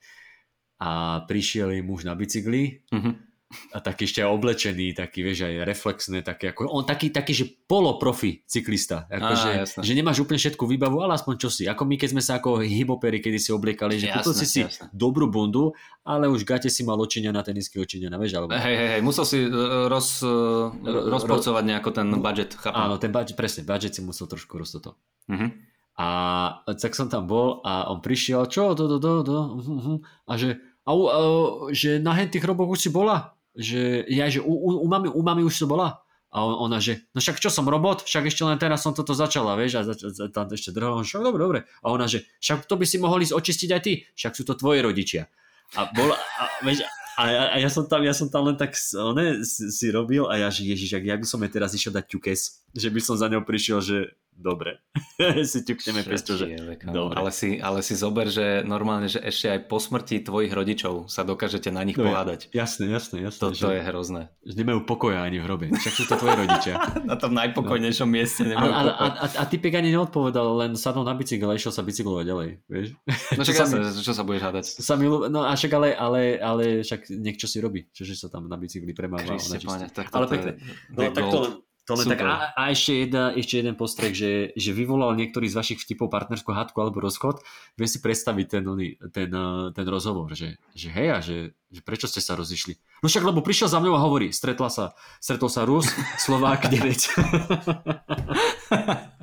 A prišiel jej muž na bicykli Mhm. A taký ešte oblečený, taký, vieš, aj reflexné, taký, ako, on taký, taký, že poloprofi cyklista, Á, akože, jasné. že nemáš úplne všetku výbavu, ale aspoň čo si, ako my, keď sme sa ako hybopery, kedy si obliekali, že kúpil si si dobrú bundu, ale už gate si mal očinia na tenisky očinia, vieš, alebo... Hej, hej, hej, musel si uh, roz, uh, Ro- rozporcovať nejako ten budget, chápem. Áno, ten budget, presne, budget si musel trošku roztoto. Mhm. A tak som tam bol a on prišiel, čo, do, do, do, do, mhm, mhm. a že, a, a, že na hen tých roboch už si bola? Že ja, že u, u, u, mami, u mami už si bola? A on, ona, že, no však čo som robot, však ešte len teraz som toto začala, vieš, a zač- tam ešte drhal, on, však dobre, dobre. A ona, že, však to by si mohol ísť očistiť aj ty, však sú to tvoje rodičia. A, bola, a, vieš, a, ja, a ja, som tam, ja som tam len tak ne, si, si robil a ja, že ježiš, ak ja by som jej teraz išiel dať ťukes, že by som za ňou prišiel, že dobre, si ťukneme pesto, že dobre. Ale si, ale si zober, že normálne, že ešte aj po smrti tvojich rodičov sa dokážete na nich no, pohádať. Jasné, jasné, jasné. Toto že, je hrozné. Že nemajú pokoja ani v hrobe, však sú to tvoje rodičia. na tom najpokojnejšom no. mieste nemajú a, a, a, a, a typek ani neodpovedal, len sadol na bicykel a išiel sa bicyklovať ďalej, vieš. No však jasné, čo sa budeš hádať. Sa mi, no a však ale, ale, ale však niečo si robí, čože sa tam na bicykli premáva. Kriste, páne, tak ale pekne. No, tak to to len tak, a, a ešte, jedna, ešte jeden postrek, že, že vyvolal niektorý z vašich vtipov partnerskú hádku alebo rozchod. Viem si predstaviť ten, ten, ten rozhovor, že, že hej a že, že prečo ste sa rozišli. No však, lebo prišiel za mňou a hovorí, stretla sa, stretol sa Rus, Slovák 9.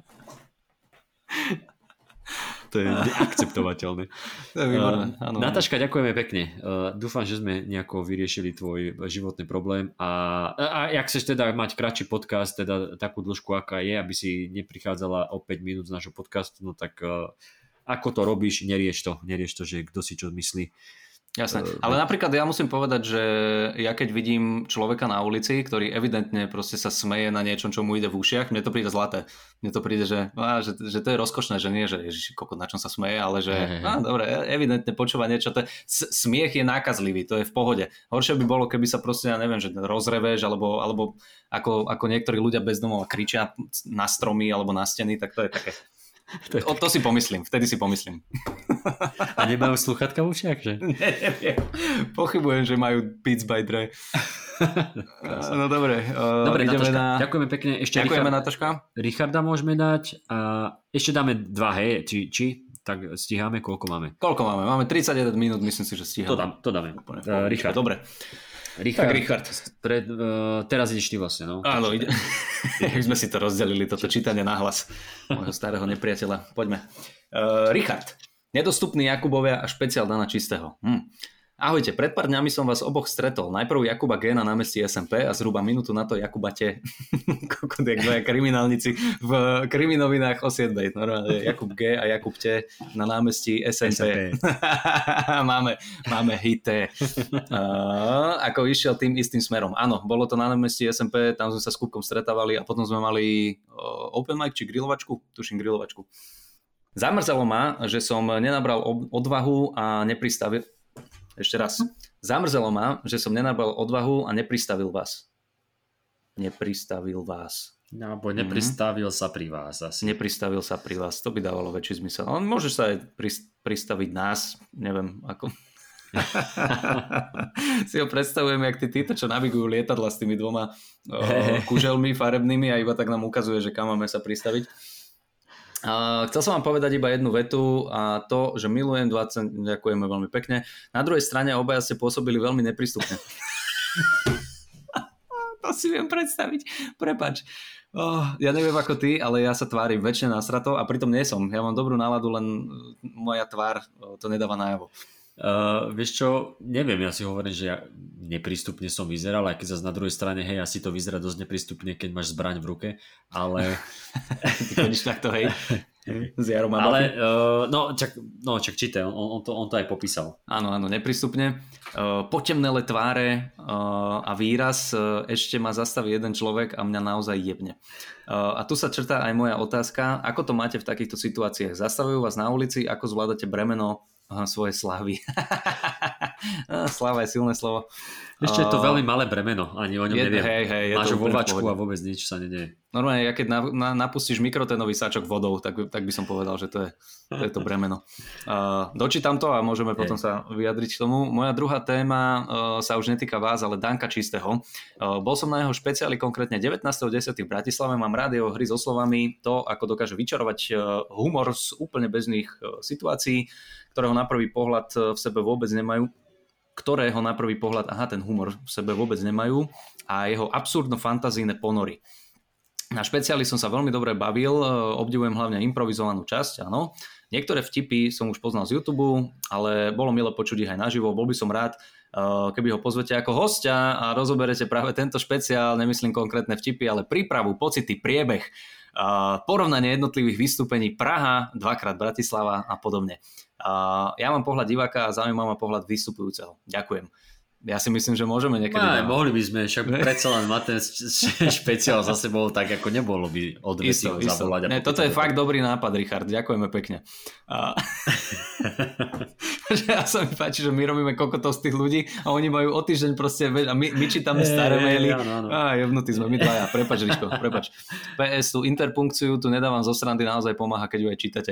to je neakceptovateľné. To je výborné, uh, áno. Nataška, ďakujeme pekne. Uh, dúfam, že sme nejako vyriešili tvoj životný problém a, a, a ak chceš teda mať kratší podcast, teda takú dĺžku, aká je, aby si neprichádzala o 5 minút z nášho podcastu, no tak uh, ako to robíš, nerieš to, nerieš to, že kto si čo myslí. Jasné, eh, ale napríklad ja musím povedať, že ja keď vidím človeka na ulici, ktorý evidentne proste sa smeje na niečom, čo mu ide v ušiach, mne to príde zlaté. Mne to príde, že, á, že, že to je rozkošné, že nie, že ježiš, koľko na čom sa smeje, ale že á, dobre, evidentne počúva niečo. To je, smiech je nákazlivý, to je v pohode. Horšie by bolo, keby sa proste, ja neviem, že rozreveš, alebo, alebo ako, ako niektorí ľudia bez domova kričia na stromy alebo na steny, tak to je také. To, o, to si pomyslím, vtedy si pomyslím. A nemajú sluchatka v ušiach, že? Neviem. Pochybujem, že majú Beats by Dre. no dobre. Uh, dobre, Natoška, na... ďakujeme pekne. Ešte ďakujeme, Richard... Natoška. Richarda môžeme dať a ešte dáme dva, hej, či, či tak stíhame, koľko máme? Koľko máme? Máme 31 minút, myslím si, že stíhame. To, dám, to dáme. Uh, Richard. Dobre. Richard, tak Richard. Pred, uh, teraz ideš ty vlastne, no. Áno, ide. Jak sme si to rozdelili, toto čítanie na hlas môjho starého nepriateľa. Poďme. Uh, Richard. Nedostupný Jakubovia a špeciál Dana Čistého. Hm. Ahojte, pred pár dňami som vás oboch stretol. Najprv Jakuba G na námestí SMP a zhruba minútu na to Jakuba T. Kokot, jak dvaja kriminálnici v kriminovinách o 7. Normálne Jakub G a Jakub T na námestí SMP. SMP. máme, máme hité. Uh, ako išiel tým istým smerom. Áno, bolo to na námestí SMP, tam sme sa s Kupkom stretávali a potom sme mali uh, open mic či grilovačku, tuším grilovačku. Zamrzelo ma, že som nenabral odvahu a nepristavil, ešte raz. Zamrzelo ma, že som nenabal odvahu a nepristavil vás. Nepristavil vás. No, bo nepristavil mm-hmm. sa pri vás asi. Nepristavil sa pri vás, to by dávalo väčší zmysel. On môže sa aj pristaviť nás, neviem ako. si ho predstavujem, jak tí títo, čo navigujú lietadla s tými dvoma o, kuželmi farebnými a iba tak nám ukazuje, že kam máme sa pristaviť. Uh, chcel som vám povedať iba jednu vetu a to, že milujem 20, ďakujeme veľmi pekne. Na druhej strane obaja ste pôsobili veľmi neprístupne. to si viem predstaviť. Prepač. Oh, ja neviem ako ty, ale ja sa tvárim väčšine nasrato a pritom nie som. Ja mám dobrú náladu, len moja tvár to nedáva najavo. Uh, vieš čo, neviem, ja si hovorím, že ja neprístupne som vyzeral, aj keď zase na druhej strane, hej, asi to vyzerá dosť neprístupne, keď máš zbraň v ruke, ale... Chodíš takto, hej? S Jarom Ale, uh, no, čak, no, čak číte, on, on, to, on to aj popísal. Áno, áno, neprístupne. Uh, potemnele tváre uh, a výraz uh, ešte ma zastaví jeden človek a mňa naozaj jebne. Uh, a tu sa črtá aj moja otázka, ako to máte v takýchto situáciách? Zastavujú vás na ulici, ako zvládate bremeno svoje slávy. Sláva je silné slovo. Ešte je to veľmi malé bremeno, ani o ňom je, neviem. Hej, hej, Máš vovačku a vôbec nič sa nedieje. Normálne, ja keď na, na, napustíš mikroténový sáčok vodou, tak, tak by som povedal, že to je to, je to bremeno. Uh, dočítam to a môžeme potom sa vyjadriť k tomu. Moja druhá téma uh, sa už netýka vás, ale Danka Čistého. Uh, bol som na jeho špeciáli konkrétne 19.10. v Bratislave. Mám rád jeho hry so slovami, to, ako dokáže vyčarovať uh, humor z úplne bežných uh, situácií ktorého na prvý pohľad v sebe vôbec nemajú, ktorého na prvý pohľad, aha, ten humor v sebe vôbec nemajú a jeho absurdno-fantazíne ponory. Na špeciáli som sa veľmi dobre bavil, e, obdivujem hlavne improvizovanú časť, áno. Niektoré vtipy som už poznal z YouTube, ale bolo milé počuť ich aj naživo. Bol by som rád, keby ho pozvete ako hostia a rozoberete práve tento špeciál, nemyslím konkrétne vtipy, ale prípravu, pocity, priebeh, porovnanie jednotlivých vystúpení Praha, dvakrát Bratislava a podobne. Ja mám pohľad diváka a zaujímavý ma pohľad vystupujúceho. Ďakujem. Ja si myslím, že môžeme niekedy... No, mohli by sme, však predsa len mať ten špeciál za sebou, tak ako nebolo by odvesí ho zavolať. Ne, toto je fakt dobrý nápad, Richard, ďakujeme pekne. A... ja sa mi páči, že my robíme kokotov z tých ľudí a oni majú o týždeň proste, a my, my čítame staré maily. Á, jebnutí sme, my dvaja, prepač, Riško, prepač. PS, tú interpunkciu tu nedávam zo srandy, naozaj pomáha, keď ju aj čítate.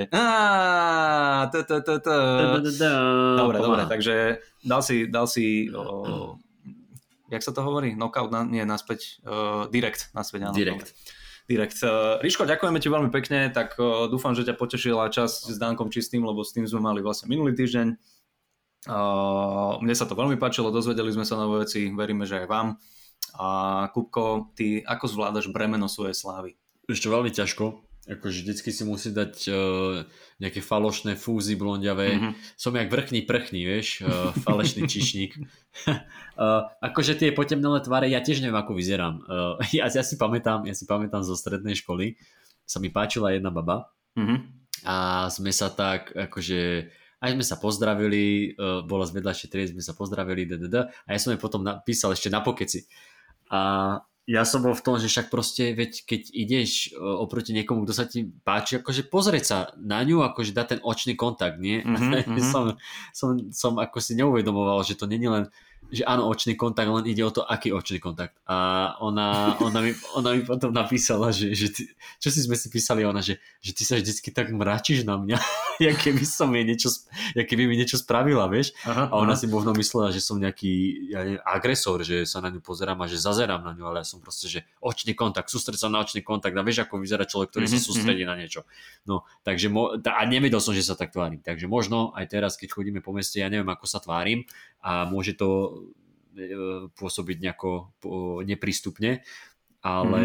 Dobre, dobre, takže dal si, dal si o, jak sa to hovorí? Knockout, na, nie, naspäť, uh, direct, naspäť, áno. Direct. Direct. Uh, Ríško, ďakujeme ti veľmi pekne, tak uh, dúfam, že ťa potešila čas s Dankom Čistým, lebo s tým sme mali vlastne minulý týždeň. Uh, mne sa to veľmi páčilo, dozvedeli sme sa nové veci, veríme, že aj vám. A Kupko, ty ako zvládaš bremeno svojej slávy? Ešte veľmi ťažko, akože vždycky si musí dať uh, nejaké falošné fúzy blondiavé. Mm-hmm. Som jak vrchný prchný, vieš, uh, falešný čišník. uh, akože tie potemnelé tváre, ja tiež neviem, ako vyzerám. Uh, ja, ja, si pamätám, ja si pamätám zo strednej školy, sa mi páčila jedna baba mm-hmm. a sme sa tak, akože aj sme sa pozdravili, uh, bola z vedľajšej triedy, sme sa pozdravili, ddd, a ja som jej potom napísal ešte na pokeci. A ja som bol v tom, že však proste, veď keď ideš e, oproti niekomu, kto sa ti páči, akože pozrieť sa na ňu, akože dať ten očný kontakt, nie? Mm-hmm. som, som, som ako si neuvedomoval, že to není len že áno, očný kontakt, len ide o to, aký očný kontakt. A ona, ona, mi, ona mi potom napísala, že, že ty, čo si sme si písali ona, že, že ty sa vždycky tak mračíš na mňa, jak keby som jej niečo, jak keby mi niečo spravila, vieš. Aha, a ona aha. si možno myslela, že som nejaký ja neviem, agresor, že sa na ňu pozerám a že zazerám na ňu, ale ja som proste, že očný kontakt, sústreď sa na očný kontakt a vieš, ako vyzerá človek, ktorý mm-hmm, sa mhm, sústredí mm-hmm. na niečo. No, takže, mo- a nevedel som, že sa tak tvárim. Takže možno aj teraz, keď chodíme po meste, ja neviem, ako sa tvárim, a môže to pôsobiť nejako neprístupne, ale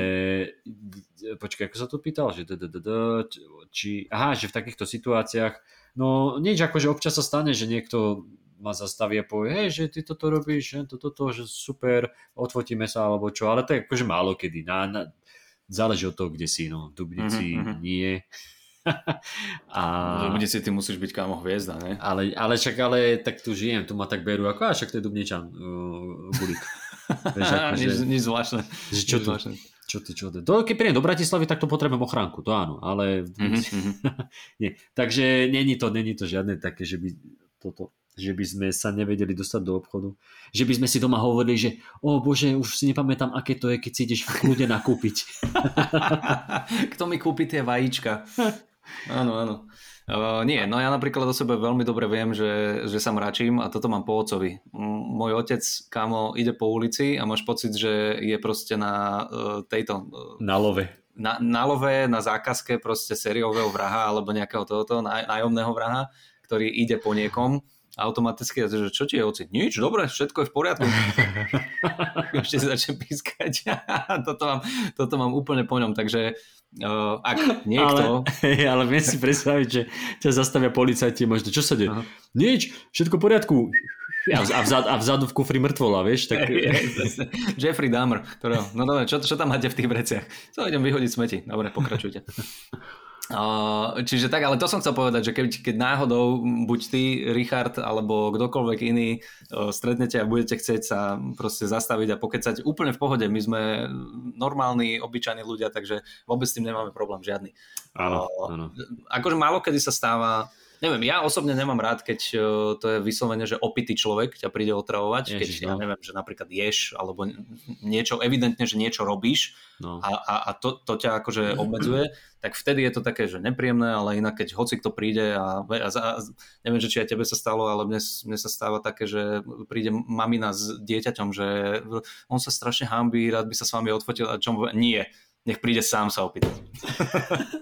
mm. počkaj, ako sa to pýtal, že či, aha, že v takýchto situáciách, no nič, akože občas sa stane, že niekto ma zastaví a povie, hej, že ty toto robíš, že toto, toto, že super, odfotíme sa alebo čo, ale to je akože málo kedy, na, na, záleží od toho, kde si, no, v Dubnici mm-hmm. nie, a... Bude si ty musíš byť kámo hviezda, ne? Ale, ale však ale tak tu žijem, tu ma tak berú ako, a však to je Dubničan, uh, Bulík. ako, nič, nič zvláštne. Že čo, nič zvláštne. čo ty, čo ty. To, keď príjem do Bratislavy, tak to potrebujem ochránku, to áno, ale mm-hmm. nie. Takže není to, není to žiadne také, že by toto, že by sme sa nevedeli dostať do obchodu. Že by sme si doma hovorili, že o bože, už si nepamätám, aké to je, keď si ideš v kľude nakúpiť. Kto mi kúpi tie vajíčka? Áno, áno. Uh, nie, no ja napríklad o sebe veľmi dobre viem, že, že sa mračím a toto mám po ocovi. Môj otec, kámo, ide po ulici a máš pocit, že je proste na uh, tejto... Uh, na love. Na, na love, na zákazke proste sériového vraha alebo nejakého tohoto náj, nájomného vraha, ktorý ide po niekom automaticky, že čo ti je oci? Nič, dobre, všetko je v poriadku. Ešte si začne pískať. toto, mám, toto mám úplne po ňom, takže Uh, ak niekto... Ale, ale viem si predstaviť, že ťa zastavia policajti, možno, čo sa deje? Nič, všetko v poriadku. A, a, vzad, a vzadu v kufri mŕtvola, vieš? Tak... Jeffrey Dahmer, ktorého, no dobre, čo, čo tam máte v tých vreciach? Co, idem vyhodiť smeti. Dobre, pokračujte. čiže tak, ale to som chcel povedať, že keď, keď náhodou buď ty, Richard, alebo kdokoľvek iný uh, stretnete a budete chcieť sa proste zastaviť a pokecať úplne v pohode. My sme normálni, obyčajní ľudia, takže vôbec s tým nemáme problém žiadny. Áno, áno. Akože málo kedy sa stáva neviem, ja osobne nemám rád, keď uh, to je vyslovene, že opitý človek ťa príde otravovať, Ježiš, keď no. ja neviem, že napríklad ješ, alebo niečo, evidentne, že niečo robíš no. a, a, a to, to ťa akože obmedzuje, tak vtedy je to také, že nepríjemné, ale inak keď hoci kto príde a, a, a neviem, že či aj tebe sa stalo, ale mne, mne sa stáva také, že príde mamina s dieťaťom, že on sa strašne hambí, rád by sa s vami odfotil a čo nie, nech príde sám sa opýtať.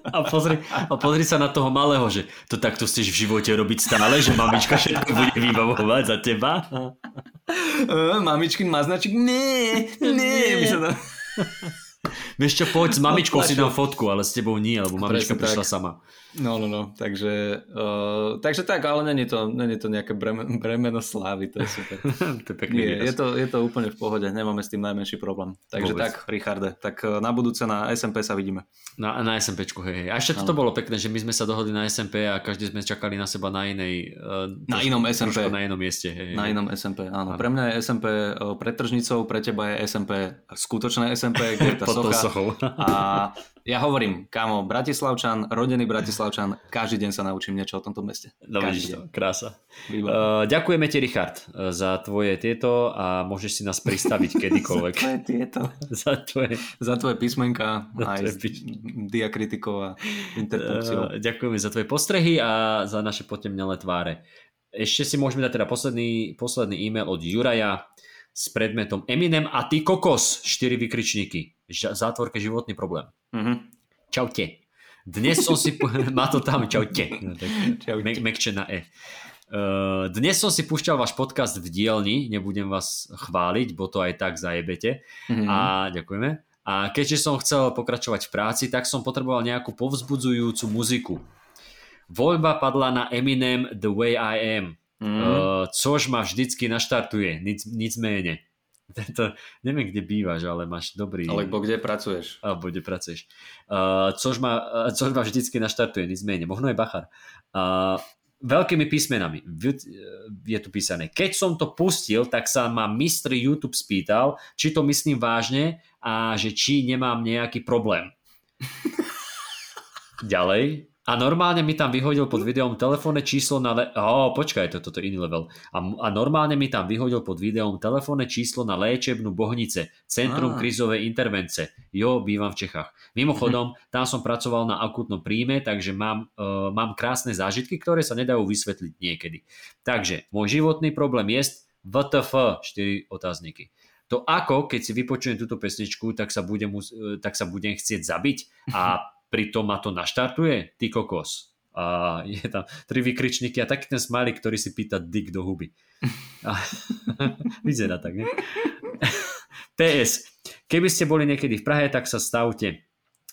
A pozri, a pozri sa na toho malého, že to takto chceš v živote robiť stále, že mamička všetko bude vybavovať za teba. Uh, mamičkin maznačik, nie, nie. My sa tam... Vieš čo, poď s mamičkou si dám fotku, ale s tebou nie, lebo mamička Presne prišla tak. sama. No, no, no, takže, uh, takže tak, ale není to, není to nejaké bremeno, bremeno slávy, to je super. to je pekný Nie, je to, je to úplne v pohode, nemáme s tým najmenší problém. Takže Vôbec. tak, Richarde, tak uh, na budúce na SMP sa vidíme. Na, na SMPčku, hej, hej. A ešte toto bolo pekné, že my sme sa dohodli na SMP a každý sme čakali na seba na inej... Uh, Na inom SMP. Na inom mieste, hej, hej. Na inom SMP, áno. Pre mňa je SMP uh, pred tržnicou, pre teba je SMP skutočné SMP, kde je tá socha. Sochou. A ja hovorím, kámo, Bratislavčan, rodený Bratislavčan, každý deň sa naučím niečo o tomto meste. No vidíš to, krása. Uh, ďakujeme ti, Richard, uh, za tvoje tieto a môžeš si nás pristaviť kedykoľvek. To je tieto. za tvoje... Za tvoje písmenka, Za aj tvoje s píš- diakritikou a interpunkciou. Uh, ďakujeme za tvoje postrehy a za naše potemnelé tváre. Ešte si môžeme dať teda posledný, posledný e-mail od Juraja s predmetom Eminem a ty kokos, 4 vykričníky. Zátvorke životný problém. Mhm. Čaute. Dnes som si... Má to tam, čaute. No, tak, Čaute. Mek, mekče na E. Uh, dnes som si púšťal váš podcast v dielni, nebudem vás chváliť, bo to aj tak zajebete. Mhm. A ďakujeme. A keďže som chcel pokračovať v práci, tak som potreboval nejakú povzbudzujúcu muziku. Voľba padla na Eminem The Way I Am, Mhm. uh, což ma vždycky naštartuje, nic, nicméně. Tento, neviem, kde bývaš, ale máš dobrý... Alebo kde pracuješ? Alebo kde pracuješ. Uh, což, ma, což ma vždycky naštartuje, nicméně. Možno je bachar. Uh, veľkými písmenami je tu písané. Keď som to pustil, tak sa ma mistr YouTube spýtal, či to myslím vážne a že či nemám nejaký problém. Ďalej. A normálne mi tam vyhodil pod videom telefónne číslo na... Le- oh, počkaj, to, toto je iný level. A, a normálne mi tam vyhodil pod videom telefónne číslo na léčebnú Bohnice, Centrum Á. krizovej intervence. Jo, bývam v Čechách. Mimochodom, tam som pracoval na akutnom príjme, takže mám, uh, mám krásne zážitky, ktoré sa nedajú vysvetliť niekedy. Takže, môj životný problém je VTF, 4 otázniky. To ako, keď si vypočujem túto pesničku, tak sa budem, e, tak sa budem chcieť zabiť a pritom ma to naštartuje, ty kokos. A je tam tri vykričníky a taký ten smiley, ktorý si pýta dick do huby. A, vyzerá tak, ne? PS. Keby ste boli niekedy v Prahe, tak sa stavte.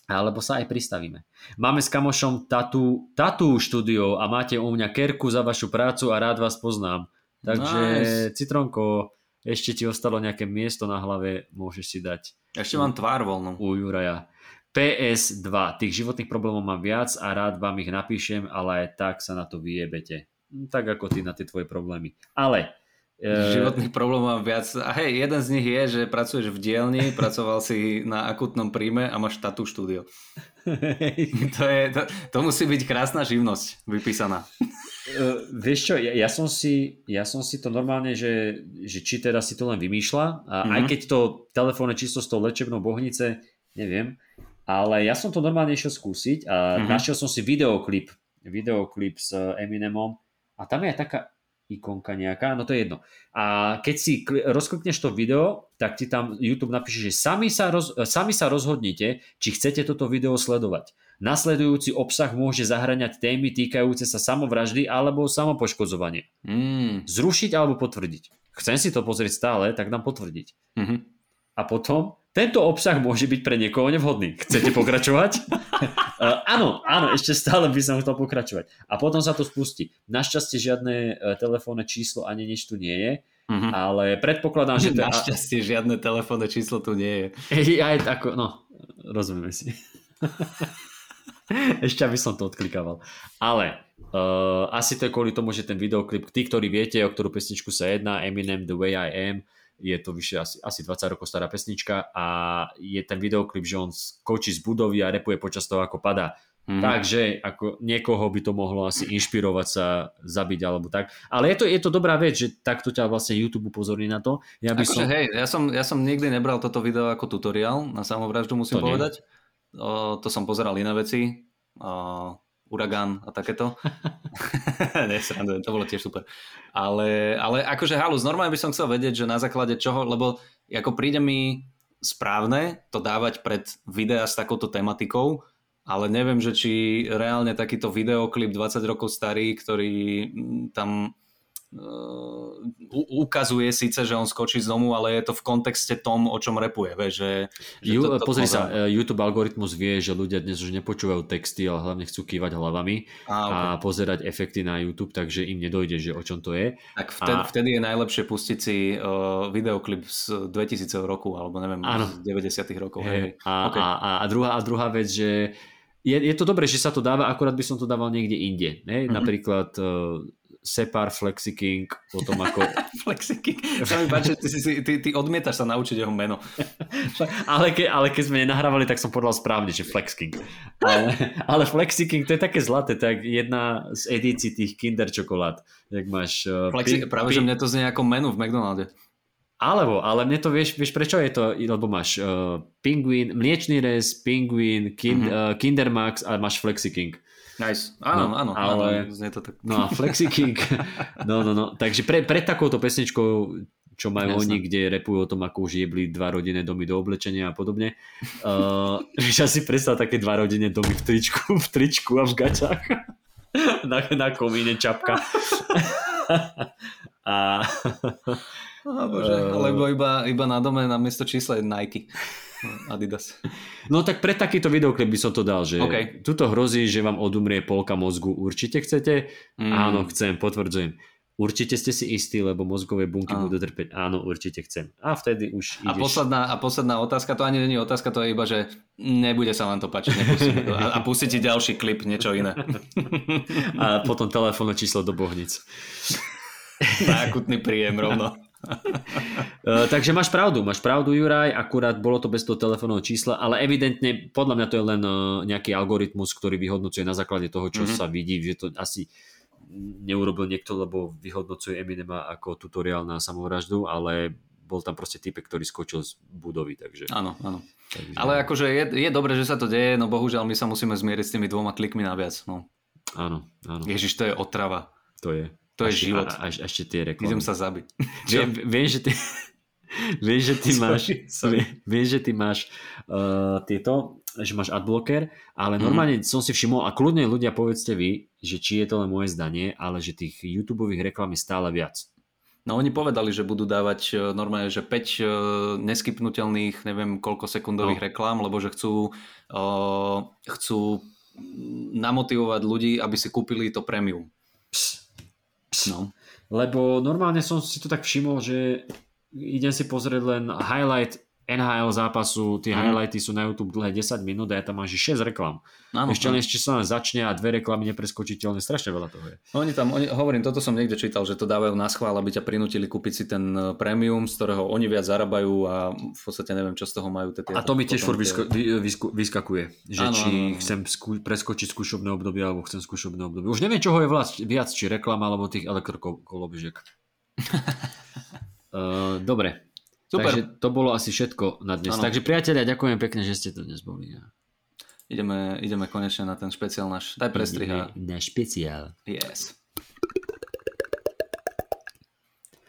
Alebo sa aj pristavíme. Máme s kamošom tatu, tatu štúdio a máte u mňa kerku za vašu prácu a rád vás poznám. Takže Nice. Citronko, ešte ti ostalo nejaké miesto na hlave, môžeš si dať Ešte mám tvár voľnú. u Juraja. PS2. Tých životných problémov mám viac a rád vám ich napíšem, ale aj tak sa na to vyjebete. Hm, Tak ako ty na tie tvoje problémy. Ale... e, Životných problémov mám viac. A hej, jeden z nich je, že pracuješ v dielni, pracoval si na akutnom príjme a máš tatu štúdio. To, je, to, to musí byť krásna živnosť vypísaná. Uh, vieš čo, ja, ja, som si, ja som si to normálne, že, že či teda si to len vymýšľa, a mm-hmm. aj Mhm. keď to telefónne číslo s tou lečebnou bohnice, neviem, ale ja som to normálne išiel skúsiť a mm-hmm. Mhm. našiel som si videoklip, videoklip s Eminemom a tam je aj taká ikonka nejaká, no to je jedno. A keď si kli- rozklikneš to video, tak ti tam YouTube napíše, že sami sa, roz, sami sa rozhodnite, či chcete toto video sledovať. Nasledujúci obsah môže zahraňať témy týkajúce sa samovraždy alebo samopoškodzovania. Mm. Zrušiť alebo potvrdiť. Chcem si to pozrieť stále, tak dám potvrdiť. Mhm. A potom, tento obsah môže byť pre niekoho nevhodný. Chcete pokračovať? uh, áno, áno, ešte stále by som chcel pokračovať. A potom sa to spustí. Našťastie žiadne uh, telefónne číslo ani nič tu nie je, Mhm. ale predpokladám, že... to- Našťastie žiadne telefónne číslo tu nie je. Aj tako, no, rozumieme si. Ešte aby som to odklikával. Ale uh, asi to je kvôli tomu, že ten videoklip, tí, ktorí viete, o ktorú pesničku sa jedná, Eminem The Way I Am, je to vyše asi, asi 20 rokov stará pesnička a je ten videoklip, že on skočí z budovy a repuje počas toho, ako padá. Mhm. Takže ako niekoho by to mohlo asi inšpirovať sa zabiť alebo tak. Ale je to, je to dobrá vec, že takto ťa vlastne YouTube upozorní na to. Ja by Akože, som... hej, ja som, ja som nikdy nebral toto video ako tutoriál na samovraždu, musím To nie. povedať. O, to som pozeral iné veci. O, Uragán a takéto. Nesrandujem, to bolo tiež super. Ale, ale akože halus, normálne by som chcel vedieť, že na základe čoho, lebo ako príde mi správne to dávať pred videa s takouto tematikou, ale neviem, že či reálne takýto videoklip 20 rokov starý, ktorý mm, tam ukazuje síce, že on skočí z domu, ale je to v kontexte tom, o čom repuje. Vieš, že, že to, to, pozri to sa, e, YouTube algoritmus vie, že ľudia dnes už nepočúvajú texty, ale hlavne chcú kývať hlavami a, okay. a pozerať efekty na YouTube, takže im nedojde, že o čom to je. Tak vtedy, a... vtedy je najlepšie pustiť si uh, videoklip z 2000 roku, alebo neviem, Áno. z 90 rokov. Hey. Hej. A, okay. a, a, druhá, a druhá vec, že je, je to dobré, že sa to dáva, akorát by som to dával niekde inde. Ne? Mm-hmm. Napríklad uh, Separ, Flexiking, o tom ako... Flexiking, sa mi páči, ty, ty, ty, ty odmietaš sa naučiť jeho meno. ale, ke, ale keď sme nenahrávali, tak som povedal správne, že Flexiking. Ale, ale Flexiking, to je také zlaté, tak jedna z edícií tých Kinder čokolád. Jak máš... Uh, Flexi, pin, práve, pin... že mne to znie ako menu v McDonalde. Alebo, ale mne to vieš, vieš prečo je to, lebo máš uh, Penguin, mliečný rez, Penguin, kind, mm-hmm. uh, Kinder Max a máš Flexi King. Nice. Áno, no, áno. Ale, áno, to tak. No a Flexi King. no, no, no. Takže pre, pred takouto pesničkou čo majú Jasne. oni, kde repujú o tom, ako už jebli dva rodinné domy do oblečenia a podobne. Uh, vieš asi predstav také dva rodinné domy v tričku, v tričku a v gačách. na, na komíne čapka. a Oh, bože, uh, alebo iba, iba na dome na miesto čísla je Nike. Adidas. No tak pre takýto videoklip by som to dal, že okay. tuto hrozí, že vám odumrie polka mozgu. Určite chcete? Mm. Áno, chcem, potvrdzujem. Určite ste si istí, lebo mozgové bunky Áno. budú trpeť. Áno, určite chcem. A vtedy už ideš... A posledná, a posledná otázka, to ani není otázka, to je iba, že nebude sa vám to páčiť. To. A, a pustíte ďalší klip, niečo iné. A potom telefónne číslo do Bohnic. Na akutný príjem rovno. Uh, takže máš pravdu, máš pravdu Juraj, akurát bolo to bez toho telefónneho čísla, ale evidentne podľa mňa to je len uh, nejaký algoritmus, ktorý vyhodnocuje na základe toho, čo mm-hmm. sa vidí, že to asi neurobil niekto, lebo vyhodnocuje Eminema ako tutoriál na samovraždu, ale bol tam proste typek, ktorý skočil z budovy. Takže... Áno, áno. Takže... Ale akože je, je dobré, že sa to deje, no bohužiaľ my sa musíme zmieriť s tými dvoma klikmi naviac. No. Áno, áno. Ježiš, to je otrava. To je. To je život. A, a, ešte tie reklamy. Idem sa zabiť. Viem, viem, že ty... Vieš, že ty máš, sorry. Vieš, že ty máš uh, tieto, že máš adblocker, ale mhm. normálne mm. som si všimol, a kľudne ľudia povedzte vy, že či je to len moje zdanie, ale že tých YouTube reklam je stále viac. No oni povedali, že budú dávať uh, normálne, že 5 uh, neskypnutelných, neviem koľko sekundových no. reklám, lebo že chcú, uh, chcú namotivovať ľudí, aby si kúpili to premium. No. Lebo normálne som si to tak všimol, že idem si pozrieť len highlight NHL zápasu, tie mm. highlighty sú na YouTube dlhé 10 minút a ja tam máš 6 reklam. Áno, ešte len ešte sa len začne a dve reklamy nepreskočiteľné, strašne veľa toho je. Oni tam, oni, hovorím, toto som niekde čítal, že to dávajú na schvál, aby ťa prinútili kúpiť si ten e, premium, z ktorého oni viac zarábajú a v podstate neviem, čo z toho majú. Tie, a to mi tiež furt vysko, vy, vysku, vyskakuje, že áno, či áno. chcem skú, preskočiť skúšobné obdobie alebo chcem skúšobné obdobie. Už neviem, čoho je vlast, viac, či reklama alebo tých elektrokolobežiek. uh, dobre, Super. Takže to bolo asi všetko na dnes. Ano. Takže priatelia, ďakujem pekne, že ste tu dnes boli. Ideme, ideme konečne na ten špeciál náš. Daj prestriha. Na špeciál. Yes.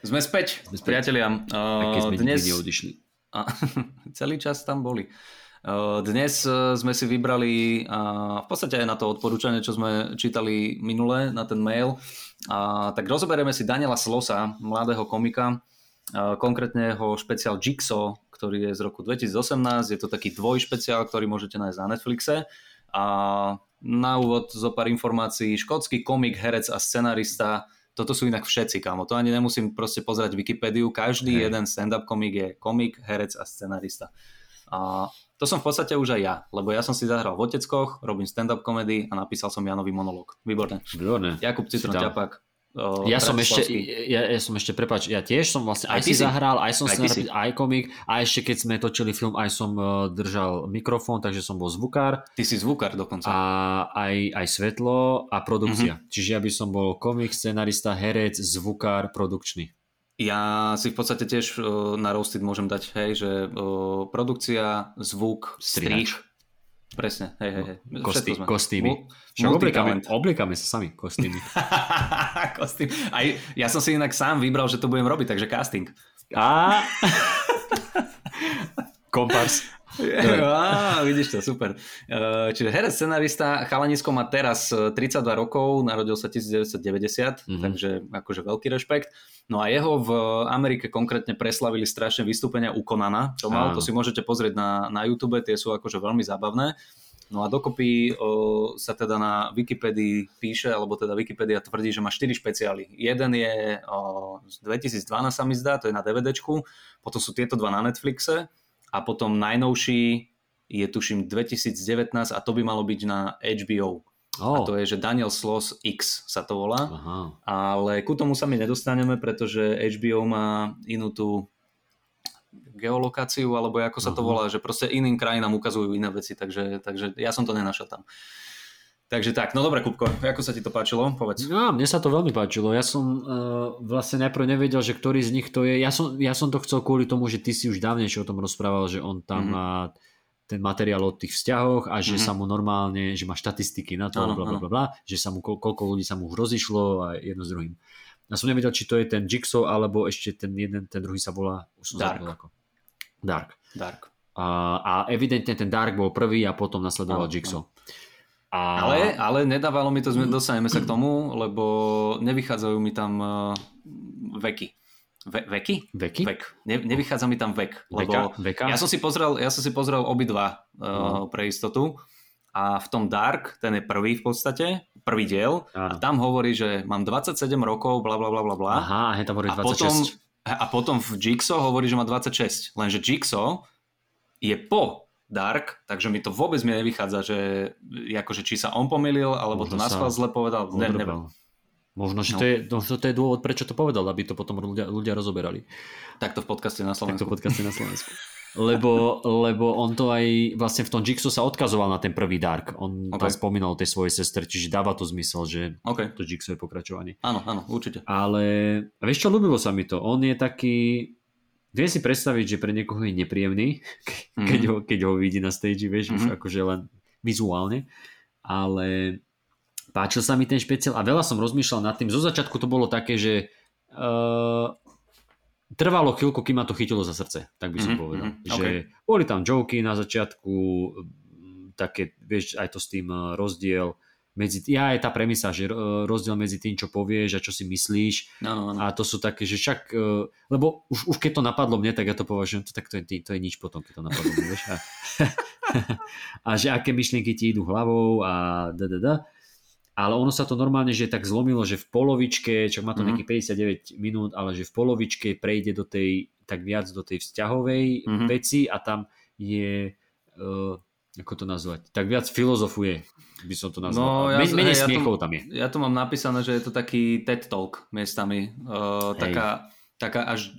Sme späť, Sme späť. priatelia. Uh, sme dnes... neodišli. A, celý čas tam boli. Uh, dnes uh, sme si vybrali uh, v podstate aj na to odporúčanie, čo sme čítali minule, na ten mail. Tak rozoberieme si Daniela Slosa, mladého komika, konkrétne jeho špeciál Jigsaw, ktorý je z roku 2018, je to taký dvojšpeciál, ktorý môžete nájsť na Netflixe a na úvod zo pár informácií, škótsky komik, herec a scenarista, toto sú inak všetci, kámo, to ani nemusím proste pozerať Wikipédiu, každý hey. jeden stand-up komik je komik, herec a scenarista. A to som v podstate už aj ja, lebo ja som si zahral v Oteckoch, robím stand-up komedy a napísal som Janovi monolog. Výborné. Výborné. Jakub Citron Ťapak, ja som ešte, ja, ja som ešte, prepač, ja tiež som vlastne aj, aj si zahral, aj som aj, si aj komik, a ešte keď sme točili film, aj som uh, držal mikrofón, takže som bol zvukár. Ty si zvukár dokonca. A aj, aj svetlo a produkcia. Mm-hmm. Čiže ja by som bol komik, scenarista, herec, zvukár, produkčný. Ja si v podstate tiež uh, na Roasted môžem dať, hej, že uh, produkcia, zvuk, strih, Presne, hej, hej, hej. Kostý, kostýmy. Však oblikáme, oblikáme sa sami kostýmy. Kostým. Aj, ja som si inak sám vybral, že to budem robiť, takže casting. A... Kompars. Á, vidíš to, super. Čiže herec, scenarista, chalanisko má teraz 32 rokov, narodil sa 1990, mm-hmm. takže akože veľký rešpekt. No a jeho v Amerike konkrétne preslavili strašne vystúpenia u Konana, čo mal, to si môžete pozrieť na, na YouTube, tie sú akože veľmi zábavné. No a dokopy o, sa teda na Wikipedii píše, alebo teda Wikipedia tvrdí, že má 4 špeciály. Jeden je o, z 2012 sa mi zdá, to je na DVDčku, potom sú tieto dva na Netflixe a potom najnovší je tuším 2019 a to by malo byť na HBO. Oh. A to je, že Daniel Sloss X sa to volá. Aha. Ale ku tomu sa my nedostaneme, pretože HBO má inú tú geolokáciu, alebo ako sa to volá, že proste iným krajinám ukazujú iné veci, takže, takže ja som to nenašiel tam. Takže tak, no dobre, Kupko, ako sa ti to páčilo? Povedz. No, mne sa to veľmi páčilo. Ja som uh, vlastne najprv nevedel, že ktorý z nich to je. Ja som, ja som to chcel kvôli tomu, že ty si už dávnejšie o tom rozprával, že on tam mm-hmm. má ten materiál o tých vzťahoch a že mm-hmm. sa mu normálne, že má štatistiky na to, ano, bla, bla, bla, bla, že sa mu, koľko ľudí sa mu rozišlo a jedno s druhým. Ja som nevedel, či to je ten Jigsaw, alebo ešte ten jeden, ten druhý sa volá, už som Dark. ako. Dark. Dark. A, a evidentne ten Dark bol prvý a potom nasledoval ano, Jigsaw. A... Ale, ale nedávalo mi to, sme, dostaneme sa k tomu, lebo nevychádzajú mi tam uh, veky. Ve, veky? Veky? Vek. Ne, nevychádza mi tam vek. Lebo Veka? Veka? Ja, som si pozrel, ja som si pozrel obidva uh, pre istotu a v tom Dark, ten je prvý v podstate, prvý diel Áno. a tam hovorí, že mám 27 rokov, bla bla bla bla bla. Aha, a tam hovorí 26. A potom, a potom v Jigsaw hovorí, že má 26. Lenže Jigsaw je po Dark, takže mi to vôbec mi nevychádza, že akože či sa on pomýlil, alebo Možno to naschval zle povedal. Ne, neviem. Možno, že no. to, je, možno to je dôvod, prečo to povedal, aby to potom ľudia, ľudia rozoberali. Takto v podcaste na Slovensku. Takto v podcaste na Slovensku. lebo, lebo on to aj vlastne v tom Jigsaw sa odkazoval na ten prvý Dark. On okay. tam spomínal o tej svojej sestre, čiže dáva to zmysel, že okay. to Jigsaw je pokračovanie. Áno, áno, určite. Ale vieš čo, ľúbilo sa mi to. On je taký, Viem si predstaviť, že pre niekoho je nepríjemný, mm. keď, ho, keď ho vidí na stage, vieš, mm. už mhm. akože len vizuálne, ale páčil sa mi ten špeciál a veľa som rozmýšľal nad tým. Zo začiatku to bolo také, že uh, trvalo chvíľku, kým ma to chytilo za srce, tak by som mm-hmm, povedal. Mm-hmm, že okay. boli tam joky na začiatku, také, vieš, aj to s tým eh, rozdiel medzi, ja je tá premisa, že rozdiel medzi tým, čo povieš a čo si myslíš no, no, no. a to sú také, že však, eh, lebo už, už keď to napadlo mne, tak ja to považujem, to, tak to je, to je nič potom, keď to napadlo mne, vieš. A, a že aké myšlienky ti idú hlavou a da, da, da ale ono sa to normálne, že tak zlomilo, že v polovičke, čo má to mm-hmm. nejakých 59 minút, ale že v polovičke prejde do tej, tak viac do tej vzťahovej mm-hmm. veci a tam je, uh, ako to nazvať, tak viac filozofuje, by som to nazval. No, ja, Men, menej hej, smiechov ja tam je. Ja tu mám napísané, že je to taký TED Talk miestami, uh, taká, taká až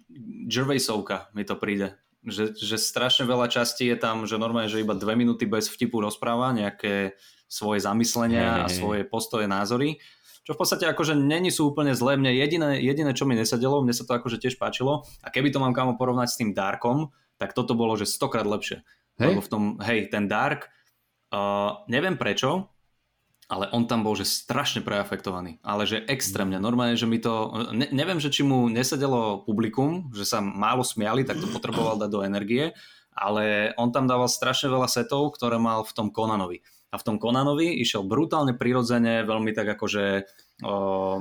Gervaisovka mi to príde. Že, že strašne veľa častí je tam, že normálne, že iba dve minúty bez vtipu rozpráva, nejaké svoje zamyslenia hey, a svoje postoje, názory. Čo v podstate akože není sú úplne zlé. Mne jediné, jediné, čo mi nesadelo, mne sa to akože tiež páčilo. A keby to mám kamo porovnať s tým Darkom, tak toto bolo, že stokrát lepšie. Hey? Lebo v tom, hej, ten Dark, neviem prečo, ale on tam bol, že strašne preafektovaný, ale že extrémne, normálne, že mi to, ne, neviem, že či mu nesedelo publikum, že sa málo smiali, tak to potreboval dať do energie, ale on tam dával strašne veľa setov, ktoré mal v tom Conanovi a v tom Konanovi išiel brutálne prirodzene, veľmi tak akože o,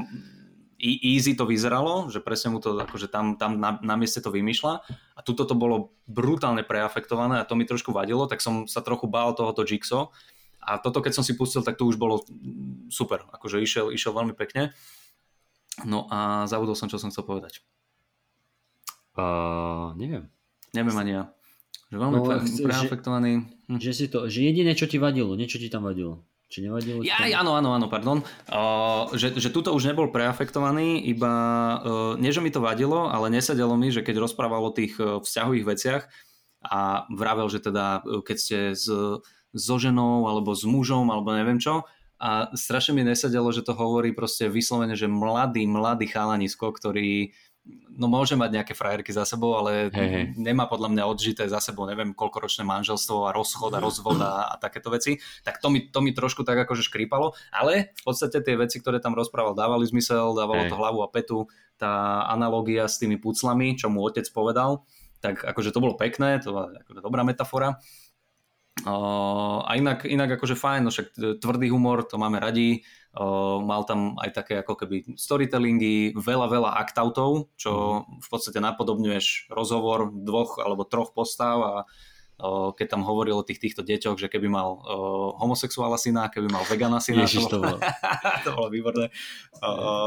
easy to vyzeralo, že presne mu to akože tam, tam na, na mieste to vymýšľa a tuto to bolo brutálne preafektované a to mi trošku vadilo, tak som sa trochu bál tohoto Jigsaw a toto keď som si pustil, tak to už bolo super, akože išiel, išiel veľmi pekne. No a zabudol som, čo som chcel povedať. Uh, neviem. Neviem ani ja. Že veľmi no, pre, preafektovaný. Hm. Že, si to, že jediné, čo ti vadilo, niečo ti tam vadilo. Či nevadilo? Ja, tam... áno, áno, áno, pardon. Uh, že, že tuto už nebol preafektovaný, iba uh, nie, že mi to vadilo, ale nesedelo mi, že keď rozprával o tých uh, vzťahových veciach a vravel, že teda uh, keď ste s, so ženou alebo s mužom alebo neviem čo, a strašne mi nesedelo, že to hovorí proste vyslovene, že mladý, mladý chalanisko, ktorý no môže mať nejaké frajerky za sebou, ale hey, hey. nemá podľa mňa odžité za sebou, neviem, koľkoročné manželstvo a rozchod a rozvod a, a takéto veci, tak to mi, to mi trošku tak akože škrípalo, ale v podstate tie veci, ktoré tam rozprával, dávali zmysel, dávalo hey. to hlavu a petu, tá analogia s tými puclami, čo mu otec povedal, tak akože to bolo pekné, to bola akože dobrá metafora. Uh, a inak, inak akože fajn, no však tvrdý humor, to máme radi. Uh, mal tam aj také ako keby storytellingy, veľa, veľa actoutov, čo v podstate napodobňuješ rozhovor dvoch alebo troch postav a keď tam hovoril o tých týchto deťoch, že keby mal homosexuála syna, keby mal vegana syna. Ježiš, to, bolo. to bolo výborné.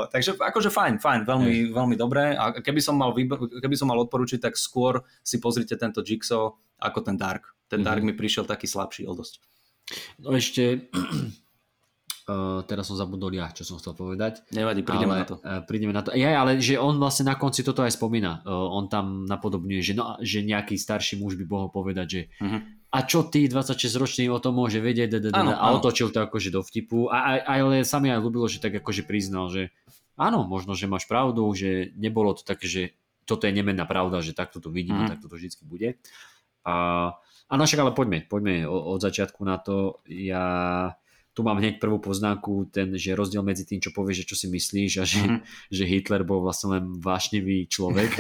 takže akože fajn, fajn, veľmi, veľmi dobré. A keby som, mal, keby som mal odporučiť, tak skôr si pozrite tento Jigsaw ako ten Dark. Ten Dark mm-hmm. mi prišiel taký slabší o dosť. No ešte Uh, teraz som zabudol ja, čo som chcel povedať. Nevadí, prídeme ale, na to. Uh, prídeme na to. Ja, ale že on vlastne na konci toto aj spomína. Uh, on tam napodobňuje, že, no, že nejaký starší muž by mohol povedať, že uh-huh. a čo ty 26 ročný o tom môže vedieť a otočil to akože do vtipu. A, a, ale sa mi aj ľúbilo, že tak akože priznal, že áno, možno, že máš pravdu, že nebolo to také, že toto je nemenná pravda, že takto to vidím uh-huh. a takto to vždy bude. A, a no však ale poďme, poďme od začiatku na to. Ja tu mám hneď prvú poznámku, ten, že rozdiel medzi tým, čo povieš, že čo si myslíš a že, mm-hmm. že Hitler bol vlastne len vášnevý človek.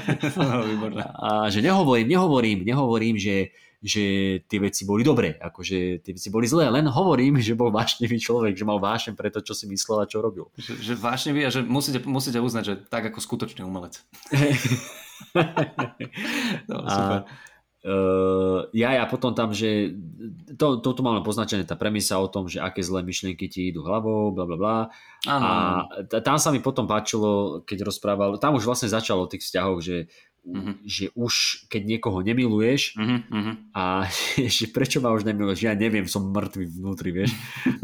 no, a že nehovorím, nehovorím, nehovorím, že, že tie veci boli dobré, akože tie veci boli zlé, len hovorím, že bol vášnevý človek, že mal vášen pre to, čo si myslel a čo robil. Že, že vášnevý a že musíte, musíte uznať, že tak ako skutočný umelec. no, super. A, Uh, ja, ja potom tam, že to, to tu máme poznačené tá premisa o tom, že aké zlé myšlienky ti idú hlavou, bla bla bla. A t- tam sa mi potom páčilo, keď rozprával, tam už vlastne začalo o tých vzťahoch, že, uh-huh. že už keď niekoho nemiluješ uh-huh, uh-huh. a že prečo ma už nemiluješ, ja neviem, som mŕtvý vnútri, vieš.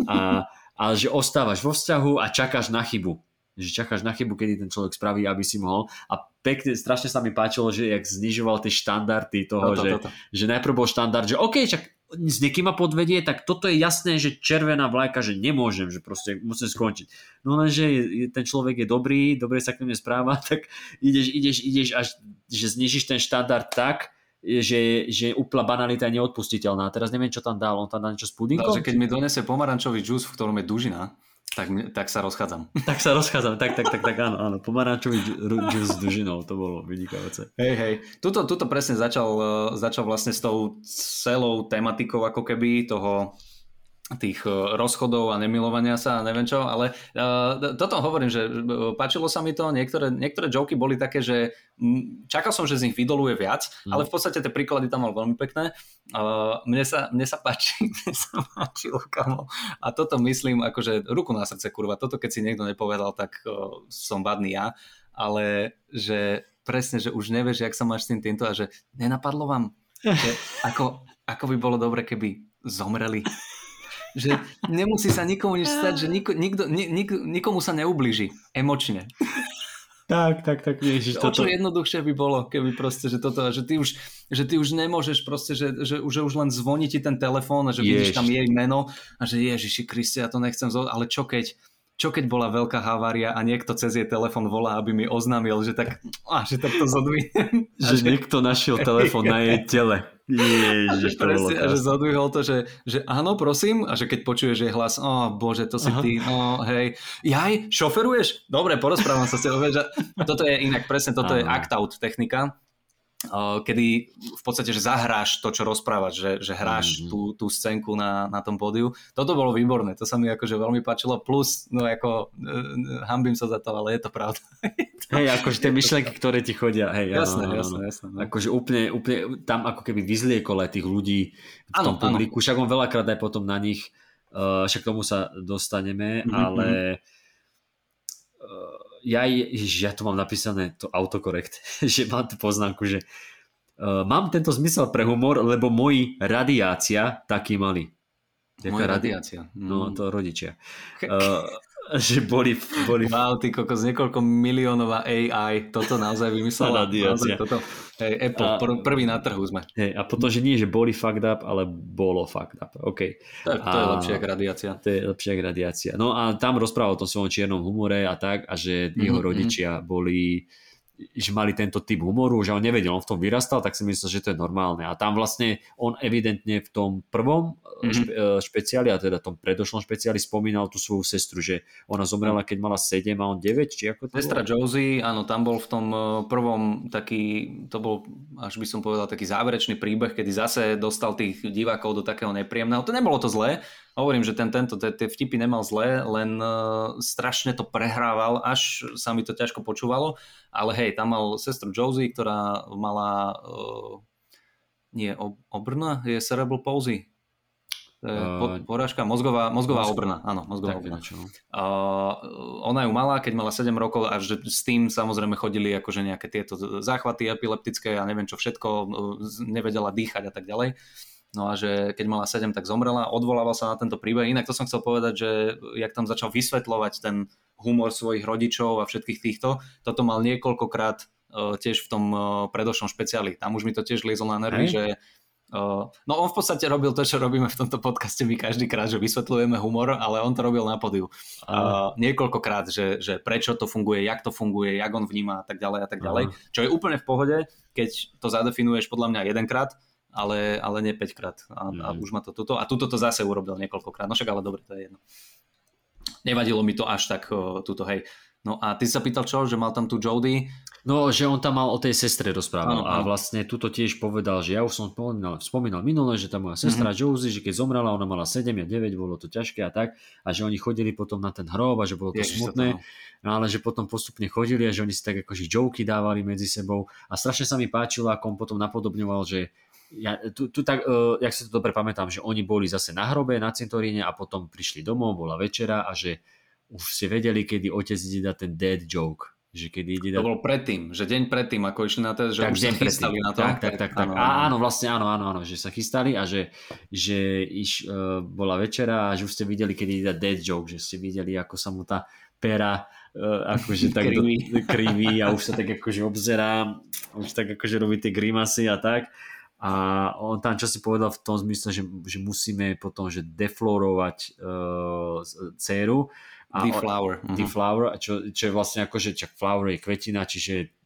A, ale že ostávaš vo vzťahu a čakáš na chybu že čakáš na chybu, kedy ten človek spraví, aby si mohol. A pekne, strašne sa mi páčilo, že jak znižoval tie štandardy toho, no to, že, to, to. že najprv bol štandard, že OK, čak s niekým ma podvedie, tak toto je jasné, že červená vlajka, že nemôžem, že proste musím skončiť. No lenže ten človek je dobrý, dobre sa k mne správa, tak ideš, ideš, ideš až, že znižíš ten štandard tak, že, že úplná banalita je neodpustiteľná. Teraz neviem, čo tam dal, on tam dá niečo s pudinkom? Takže keď mi donese pomarančový džús, v ktorom je dužina, tak, tak sa rozchádzam. Tak sa rozchádzam, tak, tak, tak, tak áno, áno. Pomarančový džus s dužinou, to bolo vynikajúce. Hej, hej. Tuto, tuto presne začal, e, začal vlastne s tou celou tematikou ako keby toho tých e, rozchodov a nemilovania sa a neviem čo, ale uh, toto hovorím, že páčilo sa mi to, niektoré, niektoré joky boli také, že čakal som, že z nich vydoluje viac, mm. ale v podstate tie príklady tam mal veľmi pekné. Uh, mne, sa, mne sa páči, mne sa páčilo, kamo. A toto myslím, akože ruku na srdce, kurva, toto keď si niekto nepovedal, tak uh, som vadný ja, ale že presne, že už nevieš, jak sa máš s tým týmto a že nenapadlo vám, že ako, ako by bolo dobre, keby zomreli že nemusí sa nikomu nič stať, že niko, nikto, nik, nik, nikomu sa neubliží emočne. Tak, tak, tak, ježiš, toto. O čo jednoduchšie by bolo, keby proste, že toto, že ty už, že ty už nemôžeš proste, že, že, že už len zvoní ti ten telefón a že Jež. vidíš tam jej meno a že Ježiši Kriste, ja to nechcem, zvo- ale čo keď, čo keď bola veľká havária a niekto cez jej telefón volá, aby mi oznámil, že tak, a, že tak to zodvihnem. Že, že niekto našiel telefón na jej tele. Ježiš, to bolo a že zadvihol to, že, že áno, prosím, a že keď počuješ jej hlas, o oh, bože, to si Aha. ty, no hej, jaj, šoferuješ? Dobre, porozprávam sa s tebou, že toto je inak presne, toto Aha. je act-out technika, kedy v podstate, že zahráš to, čo rozprávaš, že, že hráš mm-hmm. tú, tú scénku na, na tom pódiu. Toto bolo výborné, to sa mi akože veľmi páčilo, plus, no ako, uh, hambím sa za to, ale je to pravda. Hej, akože tie myšlenky, ktoré ti chodia, hej, jasné, áno, jasné, jasné. No. Akože úplne, úplne, tam ako keby vyzliekol aj tých ľudí v tom publiku, však on veľakrát aj potom na nich, uh, však tomu sa dostaneme, mm-hmm. ale uh, ja, ježiš, ja tu mám napísané to autokorekt, že mám tú poznámku, že uh, mám tento zmysel pre humor, lebo moji radiácia taký mali. Moja radiácia. No, to rodičia. Uh, že boli... boli... Wow, ty kokos, niekoľko miliónová AI, toto naozaj vymyslela. Naozaj toto, hej, Apple, a, pr- prvý na trhu sme. Hej, a potom, že nie, že boli fucked up, ale bolo fucked up. OK. Tak to a, je lepšie ako radiácia. To je lepšie ako radiácia. No a tam rozprával o tom svojom čiernom humore a tak, a že mm-hmm, jeho mhm. rodičia boli že mali tento typ humoru, že on nevedel, on v tom vyrastal, tak si myslel, že to je normálne. A tam vlastne on evidentne v tom prvom mm-hmm. špe, špeciáli, a teda tom predošlom špeciáli spomínal tú svoju sestru, že ona zomrela, keď mala 7 a on 9, či ako to Sestra bolo? Josie, áno, tam bol v tom e, prvom taký, to bol, až by som povedal, taký záverečný príbeh, kedy zase dostal tých divákov do takého nepríjemného. To nebolo to zlé, Hovorím, že ten, tento, tie vtipy nemal zlé, len uh, strašne to prehrával, až sa mi to ťažko počúvalo, ale hej, tam mal sestru Josie, ktorá mala uh, nie, obrna, je cerebral palsy. Je uh, porážka, mozgová, mozgová mozgová obrna, áno, mozgová obrna. Uh, ona ju mala, keď mala 7 rokov a že s tým samozrejme chodili akože nejaké tieto záchvaty epileptické a neviem čo všetko, nevedela dýchať a tak ďalej. No a že keď mala 7, tak zomrela. Odvolával sa na tento príbeh. Inak to som chcel povedať, že jak tam začal vysvetľovať ten humor svojich rodičov a všetkých týchto, toto mal niekoľkokrát uh, tiež v tom uh, predošlom špeciáli. Tam už mi to tiež liezlo na nervy, Hej. že Uh, no on v podstate robil to, čo robíme v tomto podcaste my každý krát, že vysvetľujeme humor, ale on to robil na podiu. Uh, niekoľkokrát, že, že prečo to funguje, jak to funguje, jak on vníma a tak ďalej a tak ďalej. Uh. Čo je úplne v pohode, keď to zadefinuješ podľa mňa jedenkrát, ale, ale nie 5 krát. A, mm. a už ma to toto. A tuto to zase urobil niekoľkokrát. No však ale dobre, to je jedno. Nevadilo mi to až tak uh, tuto, hej. No a ty sa pýtal čo, že mal tam tu Jody? No, že on tam mal o tej sestre rozprával a vlastne tuto tiež povedal, že ja už som spomínal, spomínal minule, že tá moja sestra mm-hmm. Josie, že keď zomrela, ona mala 7 a 9, bolo to ťažké a tak a že oni chodili potom na ten hrob a že bolo to Ježiš, smutné, to no ale že potom postupne chodili a že oni si tak akože joky dávali medzi sebou a strašne sa mi páčilo, ako on potom napodobňoval, že ja, tu, tu tak, uh, jak si to dobre pamätám, že oni boli zase na hrobe, na cintoríne a potom prišli domov, bola večera a že už ste vedeli, kedy otec ide dať ten dead joke. Že kedy ide dať... To bol predtým, že deň predtým, ako išli na to, že tak, už sa chystali na to. Tak, tak, tak. tak. Áno, áno. áno, vlastne áno, áno, áno, že sa chystali a že, že iš, uh, bola večera a že už ste videli, kedy ide dať dead joke, že ste videli, ako sa mu tá pera uh, akože tak kriví. Do, kriví a už sa tak akože obzerá, už tak akože robí tie grimasy a tak a on tam čo si povedal v tom zmysle, že, že musíme potom že deflorovať uh, dceru. A deflower. On, deflower, čo, čo je vlastne ako, že čak flower je kvetina, čiže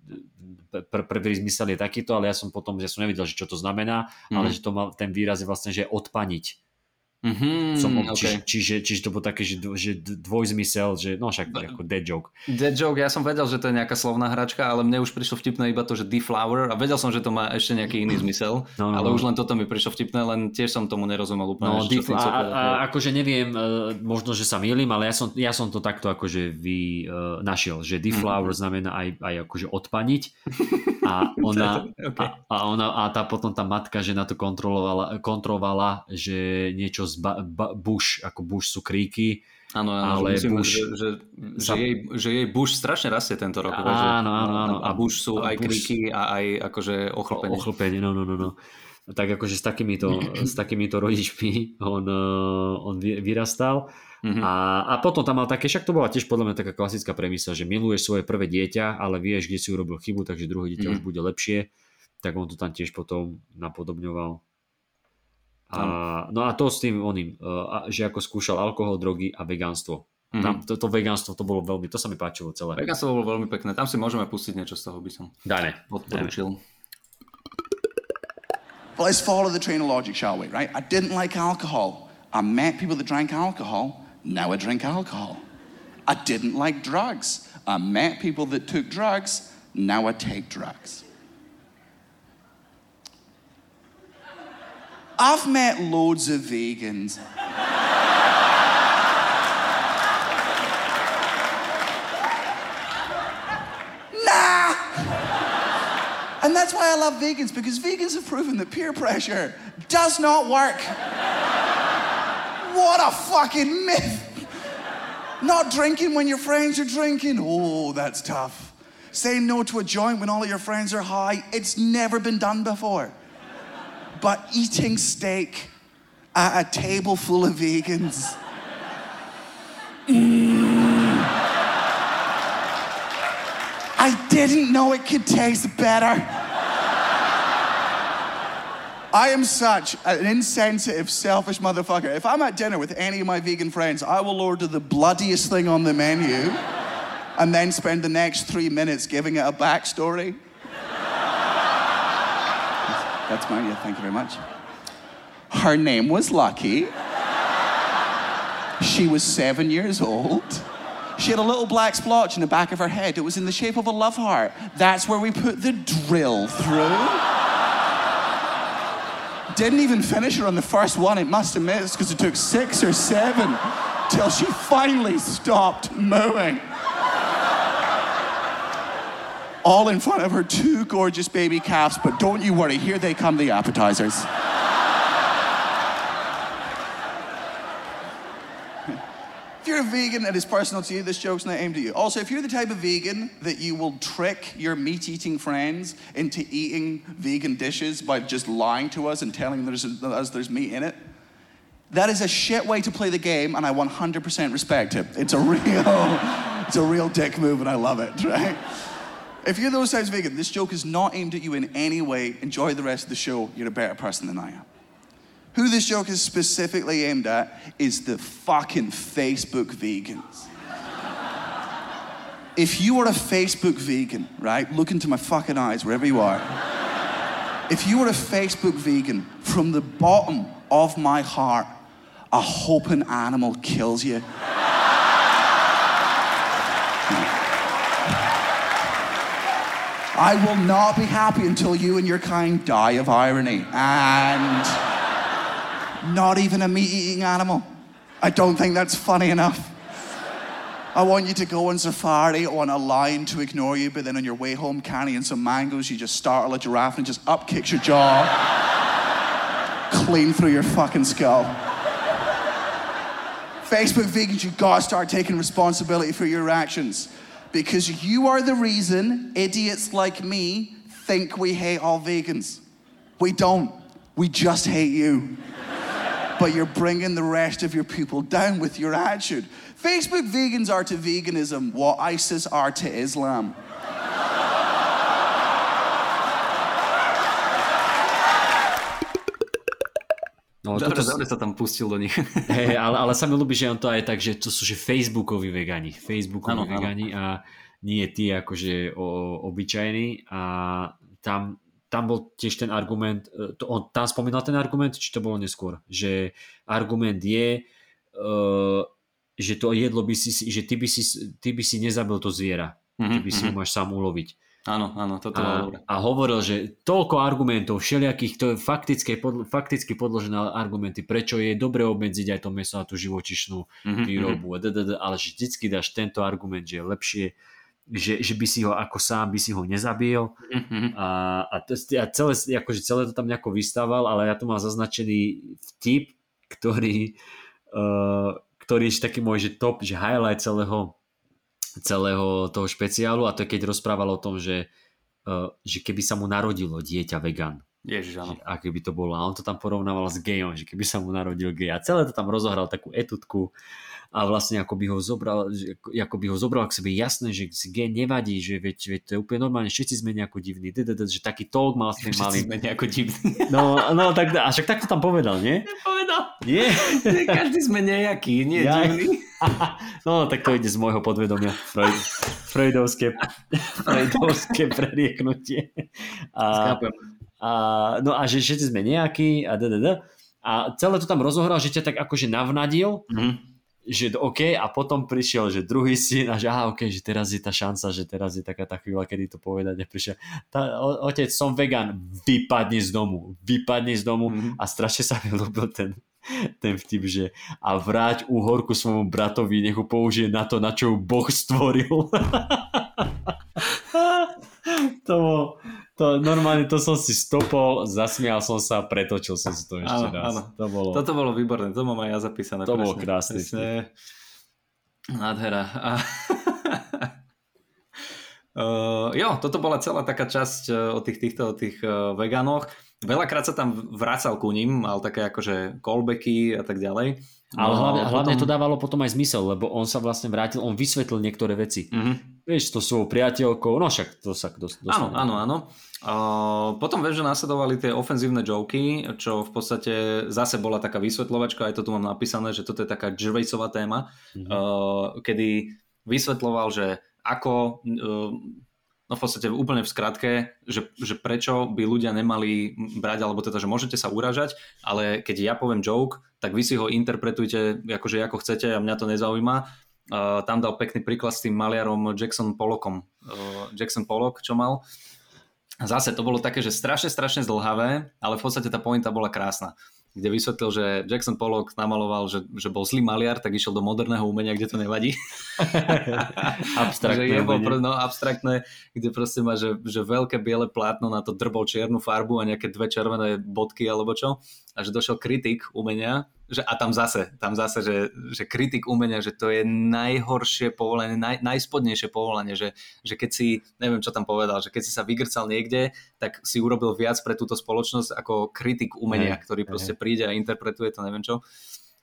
pr- prvý zmysel je takýto, ale ja som potom, že som nevidel, že čo to znamená, mm. ale že to mal, ten výraz je vlastne, že odpaniť Mm-hmm, som, okay. čiže, čiže, čiže to bol také, že, že dvojzmysel, že no však ako dead joke. Dead joke, ja som vedel, že to je nejaká slovná hračka, ale mne už prišlo vtipné iba to, že deflower a vedel som, že to má ešte nejaký iný zmysel, no, no, ale no. už len toto mi prišlo vtipné, len tiež som tomu nerozumel úplne. No, def- a, a, a, akože neviem, e, možno, že sa mýlim, ale ja som, ja som to takto akože vy uh, našiel, že deflower mm-hmm. znamená aj, aj akože odpaniť a ona, okay. a, a ona a tá potom tá matka, že na to kontrolovala, kontrolovala že niečo z ba, ba, bush, ako bush sú kríky, Áno, áno, ale že, Bush, že, že, že, jej, že jej Bush strašne rastie tento rok. Áno, áno, áno. A Bush sú a aj Bush... kríky a aj akože ochlpenie. Ochlpenie, no, no, no. no. Tak akože s takýmito, s takýmito rodičmi on, eh, on vyrastal. Mm-hmm. A, a potom tam mal také, však to bola tiež podľa mňa taká klasická premisa, že miluješ svoje prvé dieťa, ale vieš, kde si urobil chybu, takže druhé dieťa mm-hmm. už bude lepšie. Tak on to tam tiež potom napodobňoval. A, no a to s tým oným, e, že ako skúšal alkohol, drogy a vegánstvo. Mm-hmm. Tam, to, to vegánstvo to bolo veľmi, to sa mi páčilo celé. Vegánstvo bolo veľmi pekné, tam si môžeme pustiť niečo z toho, by som Dajme. odporučil. Well, let's follow the train of logic, shall we, right? I didn't like alcohol. I met people that drank alcohol. Now I drink alcohol. I didn't like drugs. I met people that took drugs. Now I take drugs. I've met loads of vegans. nah! And that's why I love vegans, because vegans have proven that peer pressure does not work. what a fucking myth! Not drinking when your friends are drinking, oh, that's tough. Saying no to a joint when all of your friends are high, it's never been done before but eating steak at a table full of vegans. Mm. I didn't know it could taste better. I am such an insensitive, selfish motherfucker. If I'm at dinner with any of my vegan friends, I will order the bloodiest thing on the menu. and then spend the next three minutes giving it a backstory. That's mine, yeah, thank you very much. Her name was Lucky. She was seven years old. She had a little black splotch in the back of her head. It was in the shape of a love heart. That's where we put the drill through. Didn't even finish her on the first one, it must have missed because it took six or seven till she finally stopped mooing. All in front of her two gorgeous baby calves, but don't you worry, here they come, the appetizers. If you're a vegan and it's personal to you, this joke's not aimed at you. Also, if you're the type of vegan that you will trick your meat eating friends into eating vegan dishes by just lying to us and telling there's, us there's meat in it, that is a shit way to play the game, and I 100% respect it. It's a real, it's a real dick move, and I love it, right? If you're those types of vegan, this joke is not aimed at you in any way. Enjoy the rest of the show. You're a better person than I am. Who this joke is specifically aimed at is the fucking Facebook vegans. if you are a Facebook vegan, right, look into my fucking eyes wherever you are. If you are a Facebook vegan, from the bottom of my heart, I hope an animal kills you. I will not be happy until you and your kind die of irony. And not even a meat eating animal. I don't think that's funny enough. I want you to go on safari on a lion to ignore you, but then on your way home carrying some mangoes, you just startle a giraffe and just up kicks your jaw, clean through your fucking skull. Facebook vegans, you gotta start taking responsibility for your actions because you are the reason idiots like me think we hate all vegans. We don't. We just hate you. but you're bringing the rest of your people down with your attitude. Facebook vegans are to veganism what ISIS are to Islam. No, Dobre, toto, dobre sa tam pustil do nich. Hej, ale, ale sa mi ľúbi, že on to aj tak, že to sú že Facebookoví vegani. Facebookoví áno. vegani a nie tí akože o, obyčajní a tam, tam bol tiež ten argument, e, to on tam spomínal ten argument, či to bolo neskôr, že argument je, uh, že to jedlo by si, že ty by si, ty by si nezabil to zviera, ty Mhm, by si ho máš sám uloviť. Áno, áno, toto A, dobre. a hovoril, že toľko argumentov, všelijakých, to je faktické, podl- fakticky podložené argumenty, prečo je dobre obmedziť aj to meso a tú živočišnú Mhm, výrobu, a ddd, ale že vždycky dáš tento argument, že je lepšie, že, že by si ho ako sám by si ho nezabil mhm, mhm. a, a, a celé, akože celé to tam nejako vystával, ale ja tu mám zaznačený vtip, ktorý, uh, ktorý je taký môj že top, že highlight celého, celého toho špeciálu a to je keď rozprával o tom, že, uh, že keby sa mu narodilo dieťa vegan, Ježiš, áno. že aké by to bolo. A on to tam porovnával s gejom, že keby sa mu narodil gej. A celé to tam rozohral takú etutku a vlastne ako by ho zobral, ako by ho zobral k sebe jasné, že si gej nevadí, že veď, veď to je úplne normálne, všetci sme nejako divní, že taký talk mal s tým malým. sme nejako divní. No, no tak, a však tak to tam povedal, nie? Povedal. Nie? Každý sme nejaký, nie Ja- divný. No, tak to ide z môjho podvedomia. Freud, freudovské, freudovské prerieknutie. A, a, no a že všetci sme nejakí a ddd. A celé to tam rozohral, že ťa tak akože navnadil, Mhm. Že OK, a potom prišiel, že druhý syn a že aha, OK, že teraz je tá šanca, že teraz je taká tá chvíľa, kedy to povedať a prišiel, tá, o, otec, som vegan, vypadni z domu, vypadni z domu Mhm. a strašne sa mi ľúbil ten, ten vtip, že a vráť úhorku svojmu bratovi, nech ho použije na to, na čo ju Boh stvoril. to bol, to, normálne to som si stopol, zasmial som sa, pretočil som si to ešte Áno, raz. áno. To bolo... Toto bolo výborné, to mám aj ja zapísané. To presne, krásny presne. Nádhera. A... Uh, jo, toto bola celá taká časť uh, o tých, týchto o tých uh, vegánoch. Veľakrát sa tam vracal ku ním, mal také akože callbacky a tak ďalej. Ale No, hlavne, potom- hlavne to dávalo potom aj zmysel, lebo on sa vlastne vrátil, on vysvetlil niektoré veci. Mhm. Vieš, to svojou priateľkou, no však to sa dos- Áno, áno, áno. Uh, potom viem, že nasledovali tie ofenzívne joky, čo v podstate zase bola taká vysvetľovačka, aj to tu mám napísané, že toto je taká Gervaisová téma, Mhm. uh, kedy vysvetľoval, že ako uh, no v podstate úplne v skratke, že, že prečo by ľudia nemali brať, alebo teda, že môžete sa uražať, ale keď ja poviem joke, tak vy si ho interpretujte akože ako chcete a mňa to nezaujíma. Uh, tam dal pekný príklad s tým maliarom Jackson Pollockom. Uh, Jackson Pollock, čo mal. Zase to bolo také, že strašne, strašne zdlhavé, ale v podstate tá pointa bola krásna kde vysvetlil, že Jackson Pollock namaloval, že, že bol zlý maliar, tak išiel do moderného umenia, kde to nevadí. abstraktné že bol, no, abstraktné, kde proste má, že, že veľké biele plátno na to drbol čiernu farbu a nejaké dve červené bodky alebo čo. A že došiel kritik umenia že, a tam zase, tam zase, že, že kritik umenia, že to je najhoršie povolanie, naj, najspodnejšie povolanie, že, že keď si, neviem čo tam povedal, že keď si sa vygrcal niekde, tak si urobil viac pre túto spoločnosť ako kritik umenia, hey, ktorý proste hey. príde a interpretuje to neviem čo.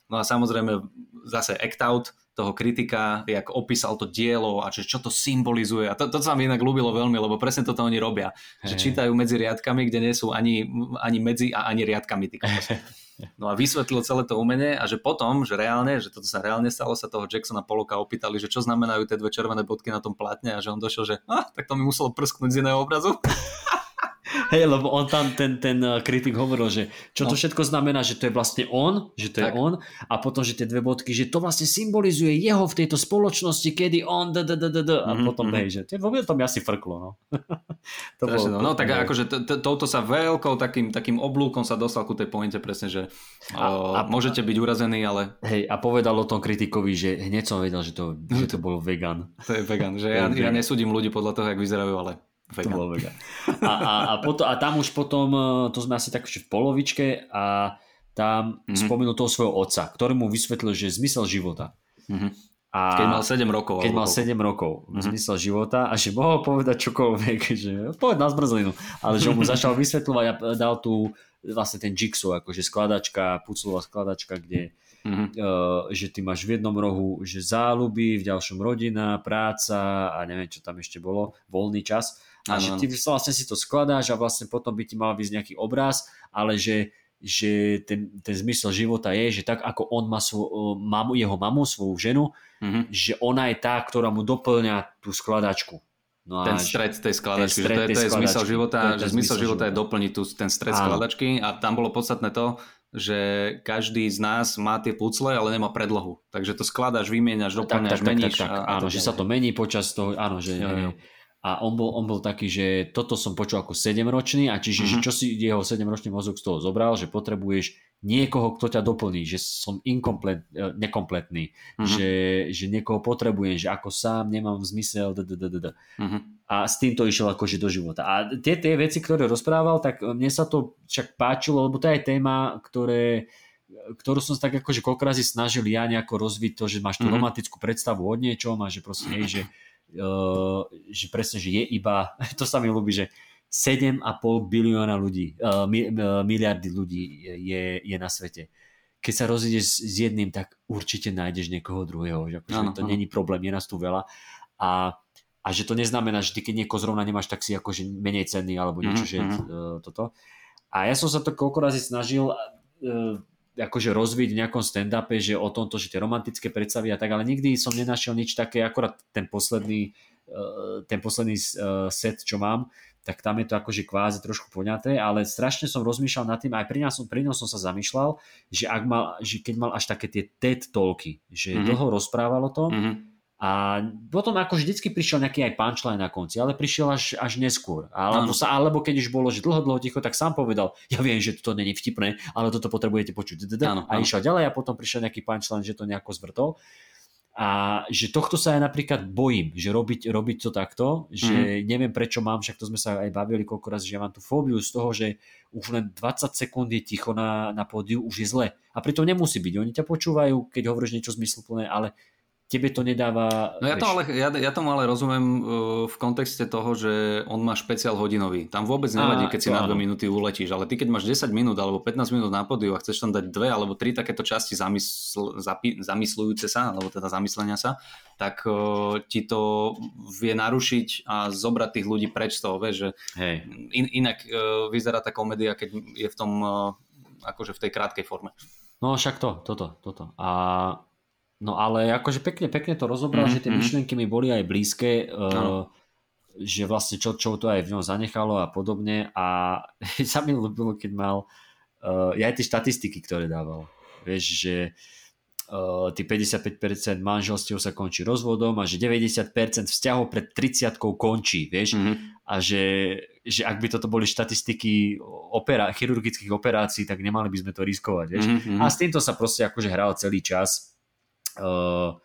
No a samozrejme zase act out toho kritika, jak opísal to dielo a že čo to symbolizuje. A to, to sa mi inak ľúbilo veľmi, lebo presne toto oni robia. Hey. Že čítajú medzi riadkami, kde nie sú ani, ani medzi a ani riadkami. No a vysvetlil celé to umenie a že potom, že reálne, že toto sa reálne stalo, sa toho Jacksona Poloka opýtali, že čo znamenajú tie dve červené bodky na tom plátne a že on došiel, že ah, tak to mi muselo prsknúť z iného obrazu. Hej, lebo on tam, ten, ten eh, kritik hovoril, že čo to no. všetko znamená, že to je vlastne on, že to tak. je on a potom, že tie dve bodky, že to vlastne symbolizuje jeho v tejto spoločnosti, kedy on d, d, d, d, d a mm-hmm. potom hej, že to, mi asi frklo, no. to bolo, no, no tak hej. akože touto sa veľkou takým, takým oblúkom sa dostal ku tej pointe presne, že a, a, môžete byť urazení, ale... Hej, a povedal o tom kritikovi, že hneď som vedel, že to, že to bol vegan. To je vegan, že ja, ja nesúdim ľudí podľa toho, jak vyzerajú, ale Vegan. To bol vegan. A, a, a, potom, a tam už potom, e, to sme asi tak v polovičke a tam mm-hmm. spomenul toho svojho otca, ktorý mu vysvetlil, že zmysel života. Mm-hmm. A keď mal 7 rokov. Keď mal 7 rokov, mm-hmm. zmysel života a že mohol povedať čokoľvek, že povedať na zmrzlinu, ale že mu začal vysvetľovať a dal tu vlastne ten jigsaw, akože skladačka, puclová skladačka, kde mm-hmm. uh, že ty máš v jednom rohu že záľuby, v ďalšom rodina, práca a neviem, čo tam ešte bolo, voľný čas a ano, že ty vlastne si to skladáš a vlastne potom by ti mal vyjsť nejaký obraz, ale že, že ten, ten zmysel života je, že tak ako on má svoj, mamu, jeho mamu, svoju ženu, mm-hmm. že ona je tá, ktorá mu doplňa tú skladačku. No ten stred tej skladačky, že to je, to je zmysel života, to je že zmysel života je doplniť tu, ten stred Áno. skladačky a tam bolo podstatné to, že každý z nás má tie pucle, ale nemá predlohu. Takže to skladáš, vymieňaš, doplňaš, meníš. Tak, tak, tak, a, áno, a že sa to mení počas toho, áno, že jo, jo. A on bol, on bol taký, že toto som počul ako 7-ročný a čiže, mm-hmm. že mhm. čo si jeho 7-ročný mozog z toho zobral, že potrebuješ niekoho, kto ťa doplní, že som inkomplet, e, nekompletný, mm-hmm. že, že niekoho potrebujem, že ako sám nemám zmysel, d, d, d, d. Mm-hmm. a s týmto išiel akože do života. A tie, tie veci, ktoré rozprával, tak mne sa to však páčilo, lebo to je téma, ktoré, ktorú som sa tak akože koľko snažil ja nejako rozviť to, že máš tú mm-hmm. romantickú predstavu od niečom a že proste hej, že že presne, že je iba, to sa mi ľúbi, že 7,5 bilióna ľudí, mi, uh, miliardy ľudí je, je na svete. Keď sa rozídeš s jedným, tak určite nájdeš niekoho druhého. Že akože to není problém, je nás tu veľa. A, a že to neznamená, že ty keď niekoho zrovna nemáš, tak si akože menej cenný alebo niečo, mm-hmm. že uh, toto. A ja som sa to koľko razy snažil uh, akože rozviť v nejakom stand-upe, že o tomto, že tie romantické predstavy a tak, ale nikdy som nenašiel nič také, akorát ten posledný, eh, ten posledný eh, set, čo mám, tak tam je to akože kvázi trošku poňaté, ale strašne som rozmýšľal nad tým, aj pri som, pri som sa zamýšľal, že, ak mal, že keď mal až také tie TED talky, že mm-hmm. dlho rozprával o tom, mm-hmm a potom ako vždycky prišiel nejaký aj punchline na konci, ale prišiel až, až neskôr. Alebo, sa, alebo keď už bolo, že dlho, dlho ticho, tak sám povedal, ja viem, že to není vtipné, ale toto potrebujete počuť. Áno, a išiel ďalej a potom prišiel nejaký punchline, že to nejako zvrtol. A že tohto sa ja napríklad bojím, že robiť, robiť to takto, že mm. neviem prečo mám, však to sme sa aj bavili koľko raz, že ja mám tú fóbiu z toho, že už len 20 sekúnd je ticho na, na pódiu, už je zle. A pritom nemusí byť. Oni ťa počúvajú, keď hovoríš niečo zmysluplné, ale tebe to nedáva... No ja, to ale, ja, ja tomu ale rozumiem uh, v kontexte toho, že on má špeciál hodinový. Tam vôbec nevadí, keď si na dve minúty uletíš, ale ty keď máš 10 minút alebo 15 minút na podiu a chceš tam dať dve alebo tri takéto časti zamysl, zapi, zamyslujúce sa, alebo teda zamyslenia sa, tak uh, ti to vie narušiť a zobrať tých ľudí preč z toho, vieš, že Hej. In, inak uh, vyzerá tá komédia, keď je v tom uh, akože v tej krátkej forme. No však to, toto, toto. A No ale akože pekne, pekne to rozobral, mm-hmm. že tie myšlienky mi boli aj blízke, uh, že vlastne čo, čo to aj v ňom zanechalo a podobne a sa mi ľúbilo, keď mal uh, aj tie štatistiky, ktoré dával. Vieš, že uh, tí 55% manželstiev sa končí rozvodom a že 90% vzťahov pred 30 končí, vieš, mm-hmm. a že, že ak by toto boli štatistiky opera, chirurgických operácií, tak nemali by sme to riskovať, vieš. Mm-hmm. A s týmto sa proste akože hral celý čas Uh,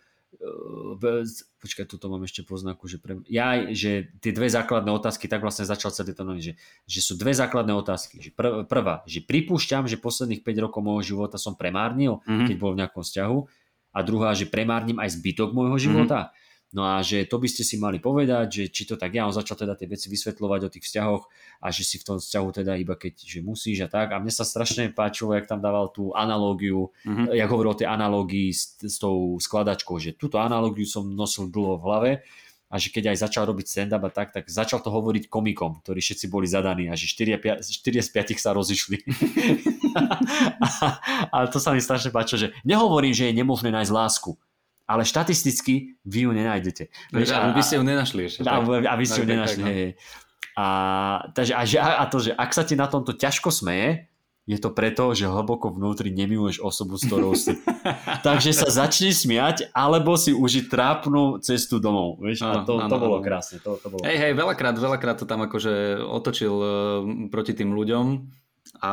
počkaj, toto mám ešte poznaku, že pre... ja, že tie dve základné otázky, tak vlastne začal celý to že, že sú dve základné otázky. Že prv, prvá, že pripúšťam, že posledných 5 rokov môjho života som premárnil, mm-hmm. keď bol v nejakom vzťahu. A druhá, že premárnim aj zbytok môjho života. Mm-hmm. No a že to by ste si mali povedať, že či to tak ja, on začal teda tie veci vysvetľovať o tých vzťahoch a že si v tom vzťahu teda iba keď že musíš a tak. A mne sa strašne páčilo, jak tam dával tú analógiu, mm-hmm. jak hovoril o tej analógii s, s tou skladačkou, že túto analógiu som nosil dlho v hlave a že keď aj začal robiť stand-up a tak, tak začal to hovoriť komikom, ktorí všetci boli zadaní a že 4, 4 z 5 sa rozišli. a, a to sa mi strašne páčilo, že nehovorím, že je nemožné nájsť lásku, ale štatisticky vy ju nenájdete. Vieš, a, vy ste ju nenašli ešte. A, a vy ste ju nenašli. Tak, no. a, takže, a, a to, že ak sa ti na tomto ťažko smeje, je to preto, že hlboko vnútri nemiluješ osobu, s ktorou si. Takže sa začni smiať, alebo si užiť trápnu cestu domov. Vieš? A to, to bolo krásne. To, to bolo... Hej, hej, veľakrát, veľakrát to tam akože otočil uh, proti tým ľuďom a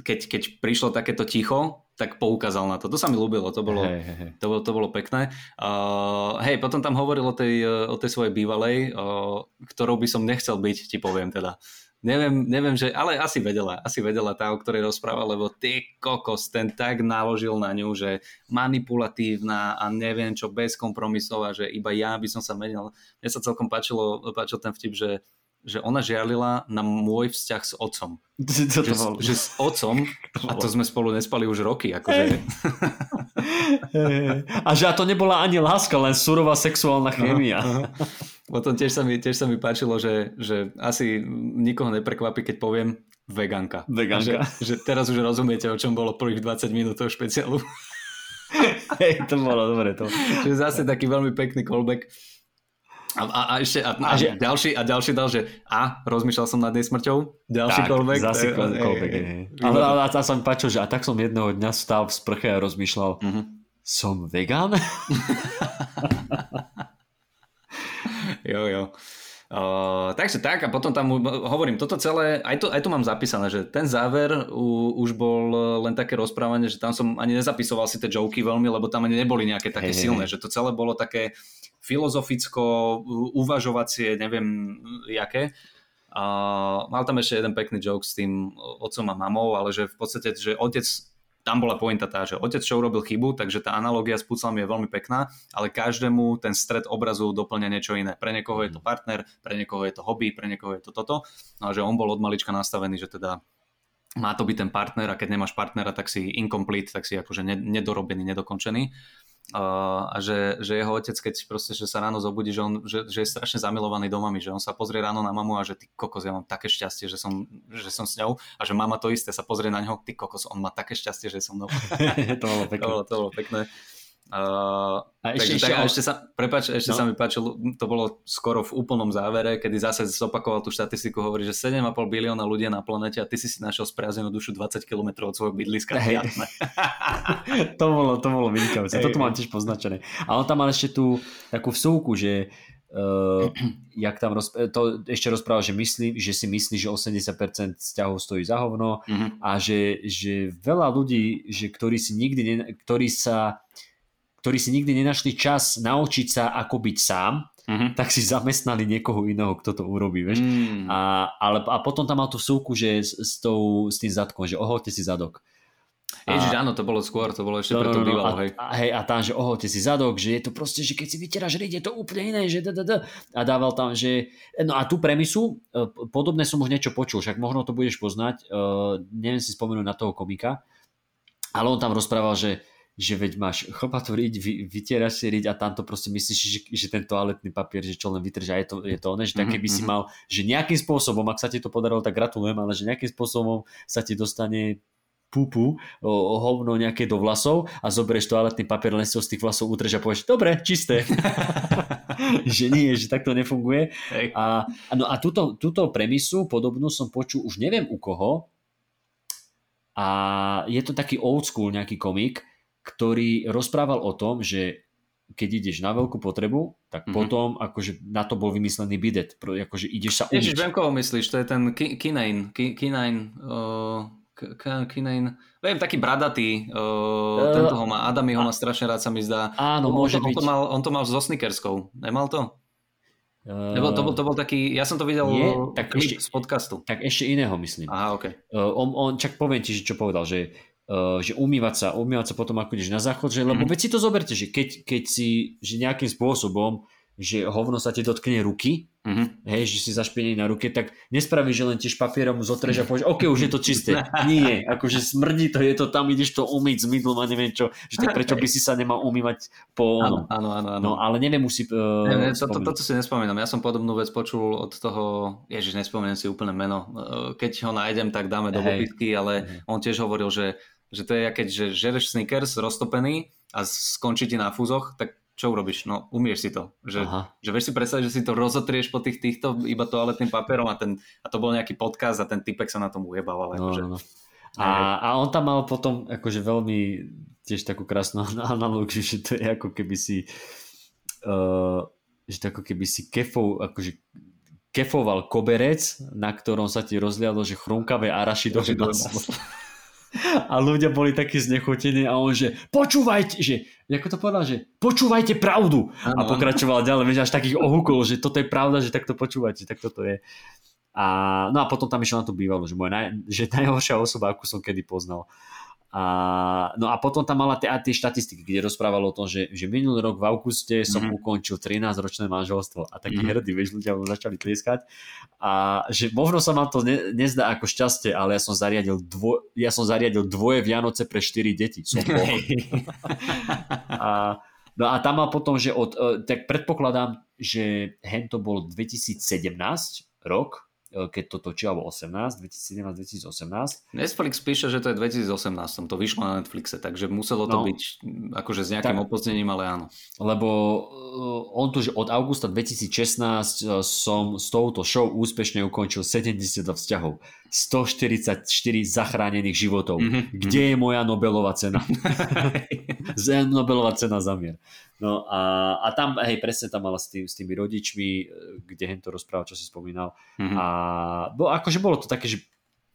keď, keď prišlo takéto ticho, tak poukázal na to. To sa mi ľúbilo, to bolo, hey, hey, hey. To, bolo, to bolo pekné. Uh, hej, potom tam hovoril o tej, o tej svojej bývalej, uh, ktorou by som nechcel byť, ti poviem teda. Neviem, neviem, že, ale asi vedela, asi vedela tá, o ktorej rozpráva, lebo ty kokos, ten tak naložil na ňu, že manipulatívna a neviem čo, bez kompromisov a že iba ja by som sa menil. Mne sa celkom páčilo, páčil ten vtip, že že ona žiarlila na môj vzťah s otcom. To že, to že s otcom, a to sme spolu nespali už roky. Akože. a že a to nebola ani láska, len surová sexuálna chémia. Uh-huh. Potom tiež sa mi, tiež sa mi páčilo, že, že asi nikoho neprekvapí, keď poviem veganka. Veganka. Že, že teraz už rozumiete, o čom bolo prvých 20 minút toho špeciálu. Hej, to bolo dobre. To. Čiže zase taký veľmi pekný callback. A, a, a ešte a, a, a, že, ďalší, a ďalší dal, že a rozmýšľal som nad jej smrťou. Ďalší tak, callback. Zase je. Ale, ale a sa mi páčil, že a tak som jedného dňa stál v sprche a rozmýšľal, uh-huh. som vegan? jo, jo. Uh, takže tak a potom tam hovorím toto celé, aj to, aj to mám zapísané, že ten záver u, už bol len také rozprávanie, že tam som ani nezapisoval si tie joky veľmi, lebo tam ani neboli nejaké také hey, silné, hey. že to celé bolo také filozoficko, uvažovacie, neviem jaké. A mal tam ešte jeden pekný joke s tým otcom a mamou, ale že v podstate, že otec tam bola pointa tá, že otec čo urobil chybu, takže tá analogia s puclami je veľmi pekná, ale každému ten stred obrazu doplňa niečo iné. Pre niekoho je to partner, pre niekoho je to hobby, pre niekoho je to toto. No a že on bol od malička nastavený, že teda má to byť ten partner a keď nemáš partnera, tak si incomplete, tak si akože nedorobený, nedokončený a že, že jeho otec, keď proste, že sa ráno zobudí, že, on, že, že je strašne zamilovaný do mami, že on sa pozrie ráno na mamu a že ty kokos, ja mám také šťastie, že som, že som s ňou a že mama to isté sa pozrie na ňo, ty kokos, on má také šťastie, že som mnou. to bolo pekné. to, bolo, to bolo pekné. Uh, a ešte, takže, ešte, tak, a ešte sa, prepáč, ešte no. sa mi páčilo, to bolo skoro v úplnom závere, kedy zase zopakoval tú štatistiku, hovorí, že 7,5 bilióna ľudí na planete a ty si si našiel spriaznenú dušu 20 km od svojho bydliska. Hey. to bolo, to bolo vynikajúce, hey. toto mám tiež poznačené. A on tam mal ešte tú takú vsúku, že uh, jak tam roz, to ešte rozprával, že, myslí, že si myslí, že 80% vzťahov stojí za hovno mm-hmm. a že, že veľa ľudí, že ktorí si nikdy, ne, ktorí sa ktorí si nikdy nenašli čas naučiť sa, ako byť sám, mm-hmm. tak si zamestnali niekoho iného, kto to urobí, vieš. Mm. A, ale, a potom tam mal tú súku, že s, s, tou, s tým zadkom, že oholte si zadok. Ježiš, áno, to bolo skôr, to bolo ešte no, pre to no, no, bývalo, hej. A, hej. A tam, že oholte si zadok, že je to proste, že keď si vytieráš riť, je to úplne iné, že da, da, da. A dával tam, že... No a tú premisu, e, podobné som už niečo počul, však možno to budeš poznať, uh, neviem si spomenúť na toho komika, ale on tam rozprával, že že veď máš chlpatú riť, vy, vytieraš si riť a tamto proste myslíš, že, že ten toaletný papier, že čo len vytržia, je to, je to one, že tak mhm, keby si mhm. mal, že nejakým spôsobom, ak sa ti to podarilo, tak gratulujem, ale že nejakým spôsobom sa ti dostane o hovno nejaké do vlasov a zoberieš toaletný papier, len si ho z tých vlasov utrž a povieš, dobre, čisté. že nie, že takto nefunguje. Hej. A, no a túto, túto premisu podobnú som počul už neviem u koho a je to taký old school nejaký komik, ktorý rozprával o tom, že keď ideš na veľkú potrebu, tak Mhm. potom akože na to bol vymyslený bidet. Akože ideš sa Ježiš, umyť. viem, koho myslíš, to je ten Ki- Kinane, Ki- Kinane, uh, viem, taký bradatý, uh, Eh, tento ho má, Adami ho má strašne rád, sa mi zdá. Áno, on, môže on, byť. to mal, on to mal so Snickerskou, nemal to? Eh, Nebo to, bol, to bol taký, ja som to videl Je, tak klip ešte- z podcastu. Tak ešte iného myslím. Aha, ok. Uh, on, on, čak poviem ti, že čo povedal, že, že umývať sa, umývať sa potom ako ideš na záchod, že, lebo Mhm. veď si to zoberte, že keď, keď si že nejakým spôsobom, že hovno sa ti dotkne ruky, Mhm. hej, že si zašpiený na ruke, tak nespravíš, že len tiež papierom zotreš a povieš, OK, už je to čisté. Nie, akože smrdí to, je to tam, ideš to umyť s mydlom a neviem čo, že tak prečo by si sa nemal umývať po Áno, onom. áno, áno. áno. No ale neviem si uh, Ne, ne, to, to, toto si nespomínam. Ja som podobnú vec počul od toho, ježiš, nespomeniem si úplne meno. Eh, Keď ho nájdem, tak dáme do popisky, ale on tiež hovoril, že, že to je, keď že žereš Snickers roztopený a skončí ti na fúzoch, tak čo urobíš? No, umieš si to. Že, Aha. že vieš si predstaviť, že si to rozotrieš po tých týchto iba toaletným papierom a, ten, a to bol nejaký podcast a ten typek sa na tom ujebal. Ale No, akože, no, no. A, a on tam mal potom akože veľmi tiež takú krásnu analogiu, že to je ako keby si uh, že to ako keby si kefov, akože kefoval koberec, na ktorom sa ti rozlialo, že chrumkavé Arašidové maslo. A ľudia boli takí znechutení a on, že počúvajte, že, ako to povedal, že počúvajte pravdu. A pokračoval ďalej, vieš, až takých ohúkol, že toto je pravda, že takto počúvate, tak toto je. A, no a potom tam išiel na to bývalo, že, moja naj, že najhoršia osoba, akú som kedy poznal. A, no a potom tam mala tie, tie štatistiky, kde rozprávalo o tom, že, že minulý rok v auguste som Mhm. ukončil 13-ročné manželstvo a takí Mhm. hrdí, vieš, ľudia mu začali tlieskať. A že možno sa vám to ne, nezdá ako šťastie, ale ja som zariadil, dvo, ja som zariadil dvoje Vianoce pre 4 deti. Som. A, no a tam má potom, že od, e, tak predpokladám, že hen to bol 2017 rok, keď to točil, alebo 18, 2017-2018. Netflix píše, že to je 2018, to vyšlo na Netflixe, takže muselo to No. byť akože s nejakým Tak. opoznením, ale áno. Lebo uh, on tu, že od augusta 2016 uh, som s touto show úspešne ukončil 70 vzťahov. 144 zachránených životov. Mhm, Kde je moja Nobelová cena? Nobelová cena za mier. No a, a tam, hej, presne tam mala s, tým, s tými rodičmi, e, kde hen to rozprával, čo si spomínal. Mhm. A bo, akože bolo to také, že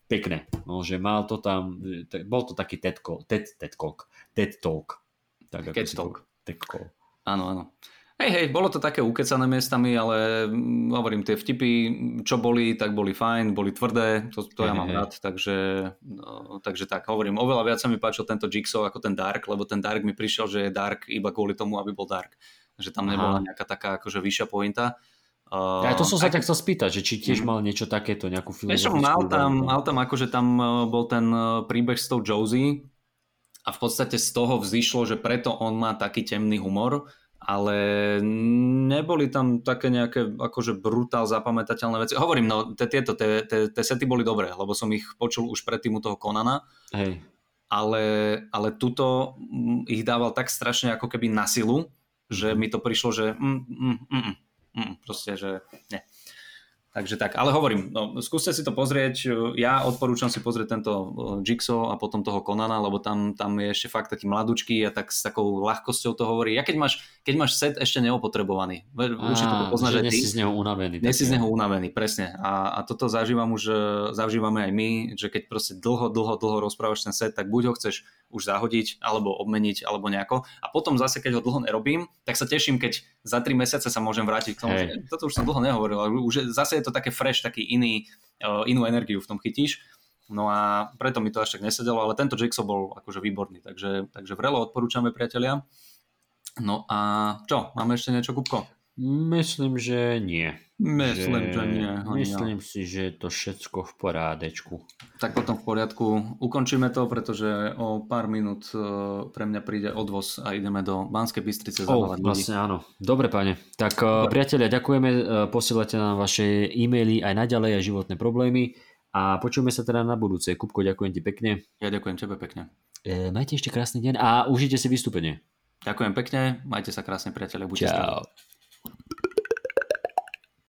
pekné. No, že mal to tam, e, tak, bol to taký TED, call, TED, TED Talk. TED Talk. Tak, TED Talk. TED Call. Áno, áno. Hej, hej, bolo to také ukecané miestami, ale mm, hovorím, tie vtipy, čo boli, tak boli fajn, boli tvrdé, to, to ja Hej, mám hej. rád, takže, no, takže tak, hovorím, oveľa viac sa mi páčil tento Jigsaw ako ten Dark, lebo ten Dark mi prišiel, že je Dark iba kvôli tomu, aby bol Dark. Že tam nebola Aha. nejaká taká akože vyššia pointa. Uh, Ja to som sa tak chcel spýtať, že či tiež Mhm. mal niečo takéto, nejakú Vieš filozofickú... mal tam, mal tam akože tam uh, bol ten uh, príbeh s tou Josie a v podstate z toho vzýšlo, že preto on má taký temný humor, ale neboli tam také nejaké akože brutál zapamätateľné veci. Hovorím, no te- tieto, tie te, te sety boli dobré, lebo som ich počul už predtým u toho Konana, Hej. ale, ale tuto mm, ich dával tak strašne ako keby na silu, že mi to prišlo, že mm, mm, mm, mm, mm, proste, že ne. Takže tak, ale hovorím, no, skúste si to pozrieť, ja odporúčam si pozrieť tento uh, Jigsaw a potom toho Konana, lebo tam, tam je ešte fakt taký mladúčký a tak s takou ľahkosťou to hovorí. Ja keď máš, keď máš set ešte neopotrebovaný, určite to poznáš že ty. si z neho unavený. Nie si z neho unavený, presne. A, a toto zažívam už, e, zažívame aj my, že keď proste dlho, dlho, dlho rozprávaš ten set, tak buď ho chceš už zahodiť, alebo obmeniť, alebo nejako. A potom zase, keď ho dlho nerobím, tak sa teším, keď za 3 mesiace sa môžem vrátiť k tomu, Hej. že toto už som dlho nehovoril, ale už je- zase je to také fresh, taký iný, e, inú energiu v tom chytíš. No a preto mi to až tak nesedelo, ale tento Jigsaw bol akože výborný, takže, takže vrelo odporúčame priatelia. No a čo, máme ešte niečo, Kupko? Myslím, že nie. Myslím, že nie. Honio. Myslím si, že je to všetko v porádečku. Tak potom v poriadku. Ukončíme to, pretože o pár minút e, pre mňa príde odvoz a ideme do Banskej Bystrice Oh, zavolať ľudí. vlastne áno. Dobre, pane. Tak uh, priatelia, ďakujeme. Uh, posielate nám vaše e-maily aj naďalej, aj životné problémy. A počujeme sa teda na budúce. Kupko, ďakujem ti pekne. Ja ďakujem tebe pekne. E, majte ešte krásny deň a užite si vystúpenie. Ďakujem pekne, majte sa krásne priateľe, buďte zdraví. Čau.